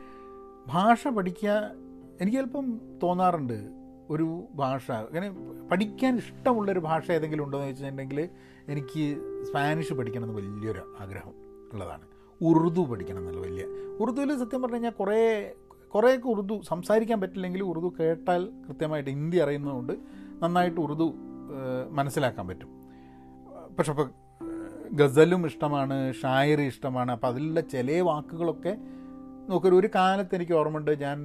ഭാഷ പഠിക്കുക എനിക്ക് ചിലപ്പം തോന്നാറുണ്ട് ഒരു ഭാഷ. അങ്ങനെ പഠിക്കാൻ ഇഷ്ടമുള്ളൊരു ഭാഷ ഏതെങ്കിലും ഉണ്ടോ എന്ന് വെച്ചിട്ടുണ്ടെങ്കിൽ എനിക്ക് സ്പാനിഷ് പഠിക്കണം എന്ന് വലിയൊരു ആഗ്രഹം ഉള്ളതാണ്. ഉറുദു പഠിക്കണം എന്നുള്ള വലിയ ഉറുദുവിൽ സത്യം പറഞ്ഞു കഴിഞ്ഞാൽ കുറേ കുറേയൊക്കെ ഉറുദു സംസാരിക്കാൻ പറ്റില്ലെങ്കിൽ ഉറുദു കേട്ടാൽ കൃത്യമായിട്ട് ഹിന്ദി അറിയുന്നതുകൊണ്ട് നന്നായിട്ട് ഉറുദു മനസ്സിലാക്കാൻ പറ്റും. പക്ഷെ അപ്പോൾ ഗസലും ഇഷ്ടമാണ് ഷായറി ഇഷ്ടമാണ്. അപ്പോൾ അതിലുള്ള ചില വാക്കുകളൊക്കെ നോക്കൊരു ഒരു കാലത്ത് എനിക്ക് ഓർമ്മയുണ്ട്. ഞാൻ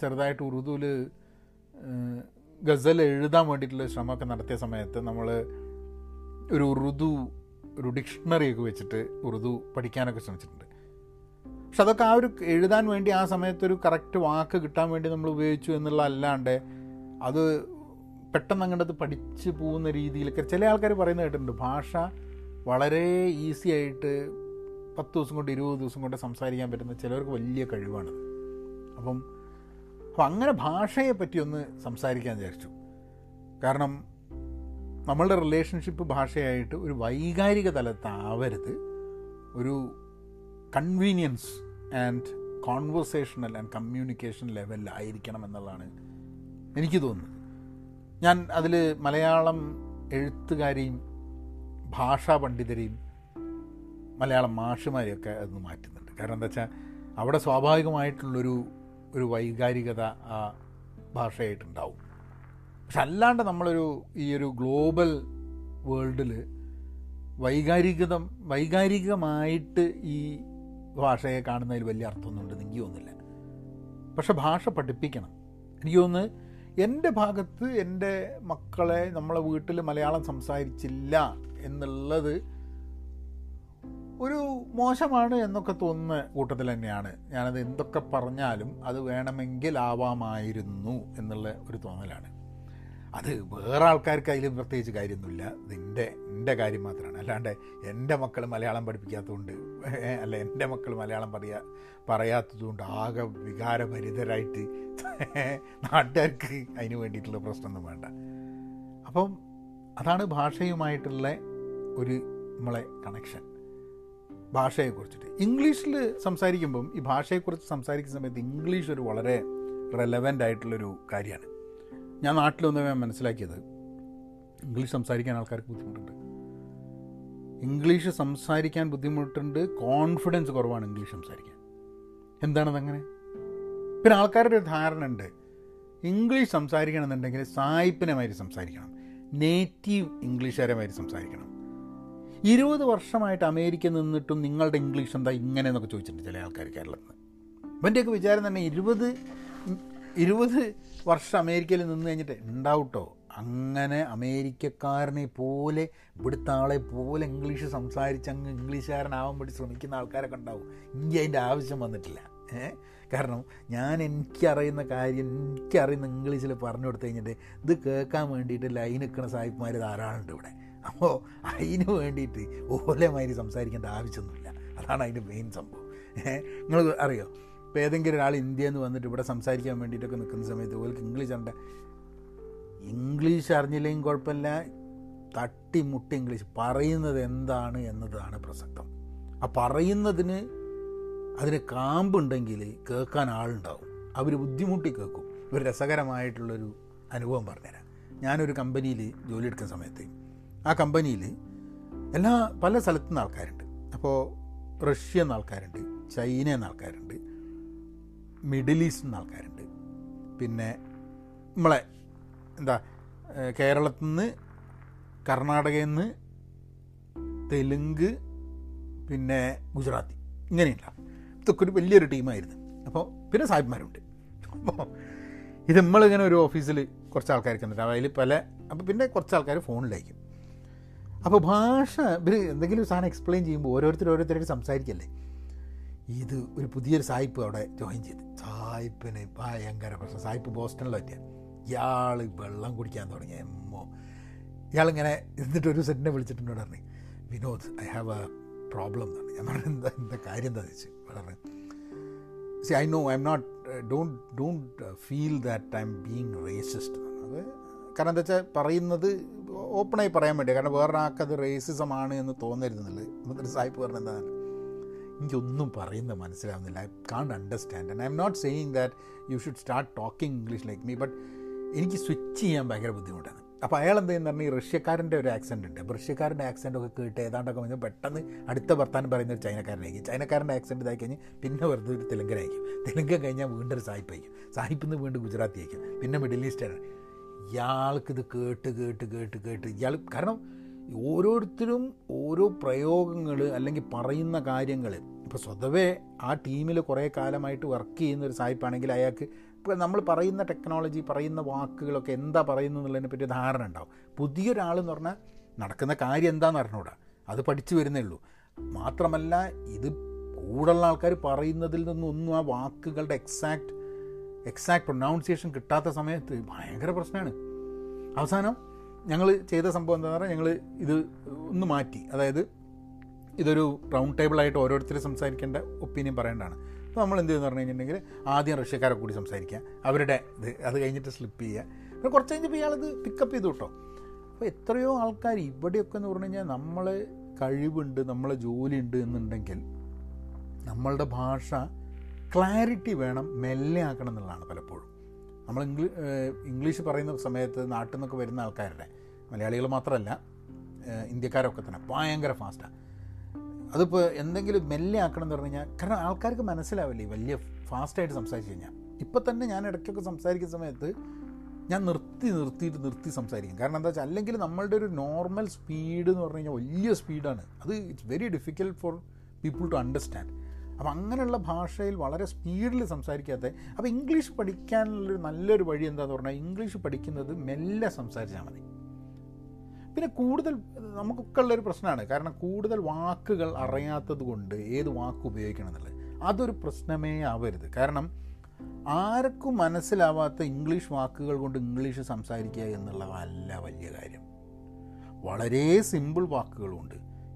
ചെറുതായിട്ട് ഉറുദുവിൽ ഗസൽ എഴുതാൻ വേണ്ടിയിട്ടുള്ള ശ്രമമൊക്കെ നടത്തിയ സമയത്ത് നമ്മൾ ഒരു ഉറുദു ഒരു ഡിക്ഷണറിയൊക്കെ വെച്ചിട്ട് ഉറുദു പഠിക്കാനൊക്കെ ശ്രമിച്ചിട്ടുണ്ട്. പക്ഷെ അതൊക്കെ ആ ഒരു എഴുതാൻ വേണ്ടി ആ സമയത്തൊരു കറക്റ്റ് വാക്ക് കിട്ടാൻ വേണ്ടി നമ്മൾ ഉപയോഗിച്ചു എന്നുള്ള അല്ലാണ്ട് അത് പെട്ടെന്ന് അങ്ങോട്ട് പഠിച്ച് പോകുന്ന രീതിയിലൊക്കെ ചില ആൾക്കാർ പറയുന്നത് കേട്ടിട്ടുണ്ട്. ഭാഷ വളരെ ഈസി ആയിട്ട് പത്ത് ദിവസം കൊണ്ട് ഇരുപത് ദിവസം കൊണ്ട് സംസാരിക്കാൻ പറ്റുന്ന ചിലവർക്ക് വലിയ കഴിവാണ്. അപ്പം അപ്പം അങ്ങനെ ഭാഷയെ പറ്റി ഒന്ന് സംസാരിക്കാൻ വിചാരിച്ചു. കാരണം നമ്മളുടെ റിലേഷൻഷിപ്പ് ഭാഷയായിട്ട് ഒരു വൈകാരിക തലത്താവരുത്. ഒരു convenience and conversational and communication ലെവലിലായിരിക്കണം എന്നുള്ളതാണ് എനിക്ക് തോന്നുന്നത്. ഞാൻ അതിൽ മലയാളം എഴുത്തുകാരെയും ഭാഷാ പണ്ഡിതരെയും മലയാളം മാഷുമാരെയൊക്കെ അതൊന്ന് മാറ്റുന്നുണ്ട്. കാരണം എന്താ വെച്ചാൽ അവിടെ സ്വാഭാവികമായിട്ടുള്ളൊരു ഒരു വൈകാരികത ആ ഭാഷയായിട്ടുണ്ടാവും. പക്ഷെ അല്ലാണ്ട് നമ്മളൊരു ഈ ഒരു ഗ്ലോബൽ വേൾഡിൽ വൈകാരികത വൈകാരികമായിട്ട് ഈ ഭാഷയെ കാണുന്നതിൽ വലിയ അർത്ഥമൊന്നുണ്ടെന്ന് എനിക്ക് തോന്നുന്നില്ല. പക്ഷെ ഭാഷ പഠിപ്പിക്കണം. എനിക്ക് തോന്നുന്നു എന്റെ ഭാഗത്ത് എന്റെ മക്കളെ നമ്മളെ വീട്ടിൽ മലയാളം സംസാരിച്ചില്ല എന്നുള്ളത് ഒരു മോശമാണ് എന്നൊക്കെ തോന്നുന്ന കൂട്ടത്തിൽ തന്നെയാണ്. ഞാനത് എന്തൊക്കെ പറഞ്ഞാലും അത് വേണമെങ്കിൽ ആവാമായിരുന്നു എന്നുള്ള ഒരു തോന്നലാണ്. അത് വേറെ ആൾക്കാർക്ക് അതിൽ പ്രത്യേകിച്ച് കാര്യമൊന്നുമില്ല. നിന്റെ എന്റെ കാര്യം മാത്രമാണ്. അല്ലാണ്ട് എന്റെ മക്കൾ മലയാളം പഠിപ്പിക്കാത്തതുകൊണ്ട് അല്ല എന്റെ മക്കൾ മലയാളം പറയാ പറയാത്തതുകൊണ്ട് ആകെ വികാരഭരിതരായിട്ട് നാട്ടുകാർക്ക് അതിന് വേണ്ടിയിട്ടുള്ള പ്രശ്നമൊന്നും വേണ്ട. അപ്പം അതാണ് ഭാഷയുമായിട്ടുള്ള ഒരു നമ്മളെ കണക്ഷൻ ഭാഷയെക്കുറിച്ചിട്ട്. ഇംഗ്ലീഷിൽ സംസാരിക്കുമ്പം ഈ ഭാഷയെക്കുറിച്ച് സംസാരിക്കുന്ന സമയത്ത് ഇംഗ്ലീഷ് ഒരു വളരെ റെലവന്റ് ആയിട്ടുള്ളൊരു കാര്യമാണ്. ഞാൻ നാട്ടിൽ വന്ന് ഞാൻ മനസ്സിലാക്കിയത് ഇംഗ്ലീഷ് സംസാരിക്കാൻ ആൾക്കാർക്ക് ബുദ്ധിമുട്ടുണ്ട്. ഇംഗ്ലീഷ് സംസാരിക്കാൻ ബുദ്ധിമുട്ടുണ്ട് കോൺഫിഡൻസ് കുറവാണ് ഇംഗ്ലീഷ് സംസാരിക്കാൻ. എന്താണത് അങ്ങനെ പിന്നെ ആൾക്കാരുടെ ഒരു ധാരണ ഉണ്ട് ഇംഗ്ലീഷ് സംസാരിക്കണമെന്നുണ്ടെങ്കിൽ സായിപ്പിനെ മാതിരി സംസാരിക്കണം. നേറ്റീവ് ഇംഗ്ലീഷുകാരെ മാതിരി സംസാരിക്കണം. ഇരുപത് വർഷമായിട്ട് അമേരിക്ക നിന്നിട്ടും നിങ്ങളുടെ ഇംഗ്ലീഷ് എന്താ ഇങ്ങനെ എന്നൊക്കെ ചോദിച്ചിട്ടുണ്ട് ചില ആൾക്കാർ കേരളത്തിൽ നിന്ന്. ഇവന്റെയൊക്കെ വിചാരം തന്നെ ഇരുപത് ഇരുപത് വർഷം അമേരിക്കയിൽ നിന്ന് കഴിഞ്ഞിട്ട് ഉണ്ടാവട്ടോ. അങ്ങനെ അമേരിക്കക്കാരനെ പോലെ ഇവിടുത്തെ ആളെ പോലെ ഇംഗ്ലീഷ് സംസാരിച്ച് അങ്ങ് ഇംഗ്ലീഷുകാരനാവാൻ വേണ്ടി ശ്രമിക്കുന്ന ആൾക്കാരൊക്കെ ഉണ്ടാവും. എനിക്ക് അതിന്റെ ആവശ്യം വന്നിട്ടില്ല. കാരണം ഞാൻ എനിക്കറിയുന്ന കാര്യം എനിക്കറിയുന്ന ഇംഗ്ലീഷിൽ പറഞ്ഞു കൊടുത്തു കഴിഞ്ഞിട്ട് ഇത് കേൾക്കാൻ വേണ്ടിയിട്ട് ലൈൻ നിൽക്കുന്ന സാഹിബ്മാർ ധാരാളമുണ്ട് ഇവിടെ. അപ്പോൾ അതിന് വേണ്ടിയിട്ട് ഓലെ മാതിരി സംസാരിക്കേണ്ട ആവശ്യമൊന്നുമില്ല. അതാണ് അതിന്റെ മെയിൻ സംഭവം. നിങ്ങൾ അറിയോ? ഇപ്പോൾ ഏതെങ്കിലും ഒരാൾ ഇന്ത്യയിൽ നിന്ന് വന്നിട്ട് ഇവിടെ സംസാരിക്കാൻ വേണ്ടിയിട്ടൊക്കെ നിൽക്കുന്ന സമയത്ത് ഓർക്ക് ഇംഗ്ലീഷ് അറിയണ്ട ഇംഗ്ലീഷ് അറിഞ്ഞില്ലെങ്കിൽ കുഴപ്പമില്ല. തട്ടിമുട്ടി ഇംഗ്ലീഷ് പറയുന്നത് എന്താണ് എന്നതാണ് പ്രസക്തം. ആ പറയുന്നതിന് അതിന് കാമ്പുണ്ടെങ്കിൽ കേൾക്കാൻ ആളുണ്ടാവും. അവർ ബുദ്ധിമുട്ടി കേൾക്കും. ഒരു രസകരമായിട്ടുള്ളൊരു അനുഭവം പറഞ്ഞുതരാം. ഞാനൊരു കമ്പനിയിൽ ജോലി എടുക്കുന്ന സമയത്ത് ആ കമ്പനിയിൽ എല്ലാ പല സ്ഥലത്തു നിന്ന് ആൾക്കാരുണ്ട്. അപ്പോൾ റഷ്യ എന്ന ആൾക്കാരുണ്ട് ചൈന എന്ന ആൾക്കാരുണ്ട് മിഡിൽ ഈസ്റ്റ് നിന്ന് ആൾക്കാരുണ്ട്. പിന്നെ നമ്മളെ എന്താ കേരളത്തിൽ നിന്ന് കർണാടകയിൽ നിന്ന് തെലുങ്ക് പിന്നെ ഗുജറാത്തി ഇങ്ങനെയില്ല. ഇതൊക്കെ ഒരു വലിയൊരു ടീമായിരുന്നു. അപ്പോൾ പിന്നെ സാഹിബ്മാരുണ്ട്. അപ്പോൾ ഇത് നമ്മളിങ്ങനെ ഒരു ഓഫീസിൽ കുറച്ച് ആൾക്കാർക്ക് എന്നിട്ട് അതിൽ പല അപ്പോൾ പിന്നെ കുറച്ച് ആൾക്കാർ ഫോണിലായിരിക്കും. അപ്പോൾ ഭാഷ ഇവർ എന്തെങ്കിലും സാധനം എക്സ്പ്ലെയിൻ ചെയ്യുമ്പോൾ ഓരോരുത്തർ ഓരോരുത്തരായിട്ട് സംസാരിക്കല്ലേ? ഇത് ഒരു പുതിയൊരു സായിപ്പ് അവിടെ ജോയിൻ ചെയ്ത്. സായിപ്പിന് ഭയങ്കര പ്രശ്നം. സായിപ്പ് ബോസ്റ്റണിൽ പറ്റിയ ഇയാൾ വെള്ളം കുടിക്കാൻ തുടങ്ങിയ എമ്മോ. ഇയാളിങ്ങനെ എന്നിട്ട് ഒരു സെറ്റിനെ വിളിച്ചിട്ടുണ്ട് പറഞ്ഞു Vinod I have a problem എന്നാണ് ഞാൻ പറഞ്ഞു എന്താ എന്താ കാര്യം എന്താ വെച്ച് വളരെ see I know I'm not don't don't feel that I'm being racist അത് കാരണം എന്താ വെച്ചാൽ പറയുന്നത് ഓപ്പണായി പറയാൻ വേണ്ടി കാരണം വേറൊരാൾക്കത് റേസിസമാണ് എന്ന് തോന്നരുതെന്നുള്ളത്. എന്നിട്ട് സായിപ്പ് പറഞ്ഞ എന്താണ് എനിക്കൊന്നും പറയുന്നത് മനസ്സിലാവുന്നില്ല. I can't understand and I'm not saying that you should start talking English like me but എനിക്ക് സ്വിച്ച് ചെയ്യാൻ ഭയങ്കര ബുദ്ധിമുട്ടാണ്. അപ്പോൾ അയാൾ എന്ത് ചെയ്യുന്ന പറഞ്ഞാൽ ഈ റഷ്യക്കാരന്റെ ഒരു ആക്സെന്റ് ഉണ്ട്. അപ്പോൾ റഷ്യക്കാരന്റെ ആക്സെന്റ് ഒക്കെ കേട്ട് ഏതാണ്ടൊക്കെ വന്ന് പെട്ടെന്ന് അടുത്ത വർത്താനം പറയുന്ന ഒരു ചൈനക്കാരനായിരിക്കും. ചൈനക്കാരന്റെ ആക്സെന്റ് ഇതായി കഴിഞ്ഞ് പിന്നെ വെറുതെ ഒരു തെലുങ്കനായിരിക്കും. തെലുങ്കൻ കഴിഞ്ഞാൽ വീണ്ടും ഒരു സായിപ്പ് ആയിരിക്കും സായിപ്പിൽ നിന്ന് വീണ്ടും ഗുജറാത്തി ആയിരിക്കും. പിന്നെ മിഡിൽ ഈസ്റ്റാണ്. ഇയാൾക്കിത് കേട്ട് കേട്ട് കേട്ട് കേട്ട് ഇയാൾ കാരണം ഓരോരുത്തരും ഓരോ പ്രയോഗങ്ങൾ അല്ലെങ്കിൽ പറയുന്ന കാര്യങ്ങൾ ഇപ്പോൾ സ്വതവേ ആ ടീമിൽ കുറേ കാലമായിട്ട് വർക്ക് ചെയ്യുന്ന ഒരു സായിപ്പാണെങ്കിൽ അയാൾക്ക് ഇപ്പോൾ നമ്മൾ പറയുന്ന ടെക്നോളജി പറയുന്ന വാക്കുകളൊക്കെ എന്താ പറയുന്നു എന്നുള്ളതിനെ പറ്റി ധാരണ ഉണ്ടാവും. പുതിയൊരാളെന്ന് പറഞ്ഞാൽ നടക്കുന്ന കാര്യം എന്താണെന്ന് അറിഞ്ഞൂടാ. അത് പഠിച്ചു വരുന്നേ ഉള്ളൂ. മാത്രമല്ല ഇത് കൂടുള്ള ആൾക്കാർ പറയുന്നതിൽ നിന്നൊന്നും ആ വാക്കുകളുടെ എക്സാക്റ്റ് എക്സാക്ട് പ്രൊനൗൺസിയേഷൻ കിട്ടാത്ത സമയത്ത് ഭയങ്കര പ്രശ്നമാണ് അവസാനം ഞങ്ങൾ ചെയ്ത സംഭവം എന്താ പറഞ്ഞാൽ ഞങ്ങൾ ഇത് ഒന്ന് മാറ്റി. അതായത് ഇതൊരു റൗണ്ട് ടേബിളായിട്ട് ഓരോരുത്തർ സംസാരിക്കേണ്ട ഒപ്പീനിയൻ പറയേണ്ടതാണ്. അപ്പോൾ നമ്മൾ എന്ത് ചെയ്യുന്നു പറഞ്ഞു കഴിഞ്ഞിട്ടുണ്ടെങ്കിൽ ആദ്യം റഷ്യക്കാരെ കൂടി സംസാരിക്കുക. അവരുടെ ഇത് അത് കഴിഞ്ഞിട്ട് സ്ലിപ്പ് ചെയ്യുക. പിന്നെ കുറച്ച് കഴിഞ്ഞപ്പോൾ ഇയാളത് പിക്കപ്പ് ചെയ്തു കേട്ടോ. അപ്പോൾ എത്രയോ ആൾക്കാർ ഇവിടെയൊക്കെ എന്ന് പറഞ്ഞു കഴിഞ്ഞാൽ നമ്മൾ കഴിവുണ്ട് നമ്മളെ ജോലി ഉണ്ട് എന്നുണ്ടെങ്കിൽ നമ്മളുടെ ഭാഷ ക്ലാരിറ്റി വേണം മെല്ലെ ആക്കണം എന്നുള്ളതാണ് പലപ്പോഴും. നമ്മൾ ഇംഗ്ലീഷ് പറയുന്ന സമയത്ത് നാട്ടിൽ നിന്നൊക്കെ വരുന്ന ആൾക്കാരുടെ മലയാളികൾ മാത്രമല്ല ഇന്ത്യക്കാരൊക്കെ തന്നെ ഭയങ്കര ഫാസ്റ്റാണ് അതിപ്പോൾ എന്തെങ്കിലും മെല്ലെ ആക്കണം എന്ന് പറഞ്ഞു കഴിഞ്ഞാൽ കാരണം ആൾക്കാർക്ക് മനസ്സിലാവില്ലേ വലിയ ഫാസ്റ്റായിട്ട് സംസാരിച്ച് കഴിഞ്ഞാൽ ഇപ്പം തന്നെ ഞാൻ ഇടയ്ക്കൊക്കെ സംസാരിക്കുന്ന സമയത്ത് ഞാൻ നിർത്തി നിർത്തിയിട്ട് നിർത്തി സംസാരിക്കും. കാരണം എന്താ വെച്ചാൽ അല്ലെങ്കിൽ നമ്മളുടെ ഒരു നോർമൽ സ്പീഡ് എന്ന് പറഞ്ഞു കഴിഞ്ഞാൽ വലിയ സ്പീഡാണ് അത് it's very difficult for people to understand അപ്പം അങ്ങനെയുള്ള ഭാഷയിൽ വളരെ സ്പീഡിൽ സംസാരിക്കാത്ത അപ്പോൾ ഇംഗ്ലീഷ് പഠിക്കാനുള്ളൊരു നല്ലൊരു വഴി എന്താണെന്ന് പറഞ്ഞാൽ ഇംഗ്ലീഷ് പഠിക്കുന്നത് മെല്ലെ സംസാരിച്ചാൽ മതി. പിന്നെ കൂടുതൽ നമുക്കൊക്കെ ഉള്ളൊരു പ്രശ്നമാണ്. കാരണം കൂടുതൽ വാക്കുകൾ അറിയാത്തത് കൊണ്ട് ഏത് വാക്ക് ഉപയോഗിക്കണം എന്നുള്ളത് അതൊരു പ്രശ്നമേ ആവരുത്. കാരണം ആർക്കും മനസ്സിലാവാത്ത ഇംഗ്ലീഷ് വാക്കുകൾ കൊണ്ട് ഇംഗ്ലീഷ് സംസാരിക്കുക എന്നുള്ളതല്ല വലിയ കാര്യം. വളരെ സിമ്പിൾ വാക്കുകളുണ്ട്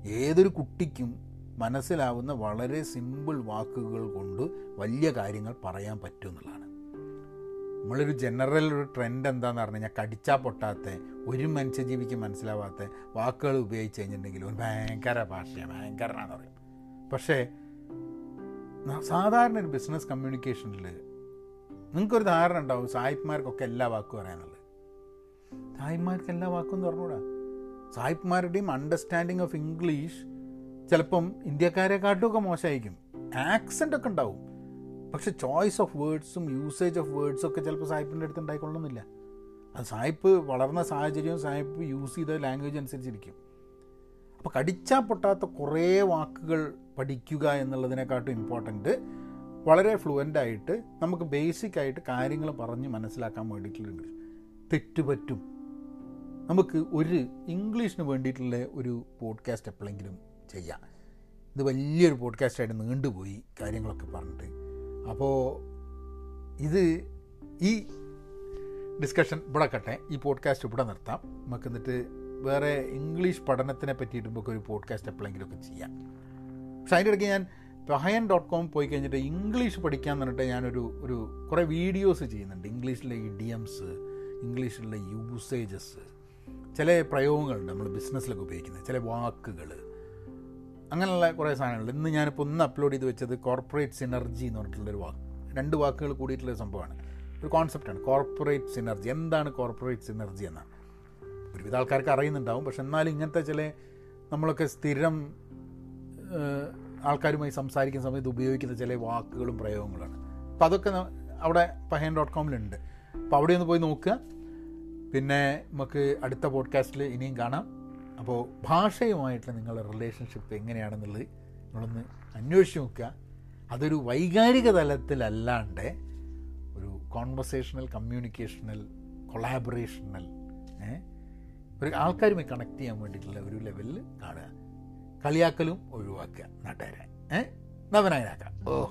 ഏതൊരു കുട്ടിക്കും മനസ്സിലാവുന്ന വളരെ സിമ്പിൾ വാക്കുകൾ കൊണ്ട് വലിയ കാര്യങ്ങൾ പറയാൻ പറ്റും എന്നുള്ളതാണ്. നമ്മളൊരു ജനറൽ ഒരു ട്രെൻഡ് എന്താണെന്ന് പറഞ്ഞു കഴിഞ്ഞാൽ കടിച്ചാൽ പൊട്ടാത്ത ഒരു മനുഷ്യജീവിക്ക് മനസ്സിലാവാത്ത വാക്കുകൾ ഉപയോഗിച്ച് കഴിഞ്ഞിട്ടുണ്ടെങ്കിൽ ഒരു ഭയങ്കര ഭാഷയാണ് ഭയങ്കരനാന്ന് പറയും. പക്ഷേ സാധാരണ ഒരു ബിസിനസ് കമ്മ്യൂണിക്കേഷനിൽ നിങ്ങൾക്കൊരു ധാരണ ഉണ്ടാവും സായിപ്പ്മാർക്കൊക്കെ എല്ലാ വാക്കും അറിയാനുള്ളത്. സായിപ്പ്മാർക്ക് എല്ലാ വാക്കും തുറന്നുകൂടാ സായിപ്പ്മാരുടെയും അണ്ടർസ്റ്റാൻഡിങ് ഓഫ് ഇംഗ്ലീഷ് ചിലപ്പം ഇന്ത്യക്കാരെക്കാട്ടുമൊക്കെ മോശമായിരിക്കും. ആക്സെന്റ് ഒക്കെ ഉണ്ടാവും. പക്ഷെ ചോയ്സ് ഓഫ് വേർഡ്സും യൂസേജ് ഓഫ് വേർഡ്സും ഒക്കെ ചിലപ്പോൾ സായിപ്പിന്റെ അടുത്ത് ഉണ്ടായിക്കൊള്ളുന്നില്ല അത് സായിപ്പ് വളർന്ന സാഹചര്യവും സായിപ്പ് യൂസ് ചെയ്ത ലാംഗ്വേജ് അനുസരിച്ചിരിക്കും. അപ്പോൾ കടിച്ചാൽ പൊട്ടാത്ത കുറേ വാക്കുകൾ പഠിക്കുക എന്നുള്ളതിനെക്കാട്ടും ഇമ്പോർട്ടന്റ് വളരെ ഫ്ലുവന്റ് ആയിട്ട് നമുക്ക് ബേസിക് ആയിട്ട് കാര്യങ്ങൾ പറഞ്ഞ് മനസ്സിലാക്കാൻ വേണ്ടിയിട്ടുള്ള ഇംഗ്ലീഷ് തെറ്റുപറ്റും. നമുക്ക് ഒരു ഇംഗ്ലീഷിന് വേണ്ടിയിട്ടുള്ള ഒരു പോഡ്കാസ്റ്റ് എപ്പോഴെങ്കിലും ചെയ്യാം. ഇത് വലിയൊരു പോഡ്കാസ്റ്റായിട്ട് നീണ്ടുപോയി കാര്യങ്ങളൊക്കെ പറഞ്ഞിട്ട്. അപ്പോൾ ഇത് ഈ ഡിസ്കഷൻ ഇവിടെ കട്ടെ ഈ പോഡ്കാസ്റ്റ് ഇവിടെ നിർത്താം. നമുക്ക് എന്നിട്ട് വേറെ ഇംഗ്ലീഷ് പഠനത്തിനെ പറ്റിയിട്ട് നമുക്ക് ഒരു പോഡ്കാസ്റ്റ് എപ്പോഴെങ്കിലുമൊക്കെ ചെയ്യാം. പക്ഷെ അതിന്റെ ഇടയ്ക്ക് ഞാൻ പഹയൻ ഡോട്ട് കോം പോയി കഴിഞ്ഞിട്ട് ഇംഗ്ലീഷ് പഠിക്കാൻ പറഞ്ഞിട്ട് ഞാനൊരു ഒരു കുറേ വീഡിയോസ് ചെയ്യുന്നുണ്ട്. ഇംഗ്ലീഷിലെ ഇഡിയംസ് ഇംഗ്ലീഷിലെ യൂസേജസ് ചില പ്രയോഗങ്ങളുണ്ട് നമ്മൾ ബിസിനസ്സിലൊക്കെ ഉപയോഗിക്കുന്നത് ചില വാക്കുകൾ. അങ്ങനെയുള്ള കുറേ സാധനങ്ങളുണ്ട്. ഇന്ന് ഞാനിപ്പോൾ ഒന്ന് അപ്ലോഡ് ചെയ്ത് വെച്ചത് കോർപ്പറേറ്റ് സിനർജി എന്ന് പറഞ്ഞിട്ടുള്ളൊരു വാക്ക്. രണ്ട് വാക്കുകൾ കൂടിയിട്ടുള്ളൊരു സംഭവമാണ്. ഒരു കോൺസെപ്റ്റാണ് കോർപ്പറേറ്റ് സിനർജി എന്താണ് കോർപ്പറേറ്റ് സിനർജി എന്നാണ് ഒരുവിധ ആൾക്കാർക്ക് അറിയുന്നുണ്ടാവും. പക്ഷെ എന്നാലും ഇങ്ങനത്തെ ചില നമ്മളൊക്കെ സ്ഥിരം ആൾക്കാരുമായി സംസാരിക്കുന്ന സമയത്ത് ഉപയോഗിക്കുന്ന ചില വാക്കുകളും പ്രയോഗങ്ങളാണ് അപ്പോൾ അതൊക്കെ അവിടെ പഹയൻ ഡോട്ട് കോമിലുണ്ട് അപ്പോൾ അവിടെ ഒന്ന് പോയി നോക്കുക. പിന്നെ നമുക്ക് അടുത്ത പോഡ്കാസ്റ്റിൽ ഇനിയും കാണാം. അപ്പോൾ ഭാഷയുമായിട്ടുള്ള നിങ്ങളുടെ റിലേഷൻഷിപ്പ് എങ്ങനെയാണെന്നുള്ളത് നിങ്ങളൊന്ന് അന്വേഷിച്ച് നോക്കുക. അതൊരു വൈകാരിക തലത്തിലല്ലാണ്ട് ഒരു കോൺവെർസേഷണൽ കമ്മ്യൂണിക്കേഷണൽ കൊളാബറേഷണൽ ഒരു ആൾക്കാരുമായി കണക്ട് ചെയ്യാൻ വേണ്ടിയിട്ടുള്ള ഒരു ലെവലിൽ കാണുക. കളിയാക്കലും ഒഴിവാക്കുക. നാട്ടുകാരെ ഏഹ് നവനായനാക്കാം ഓ.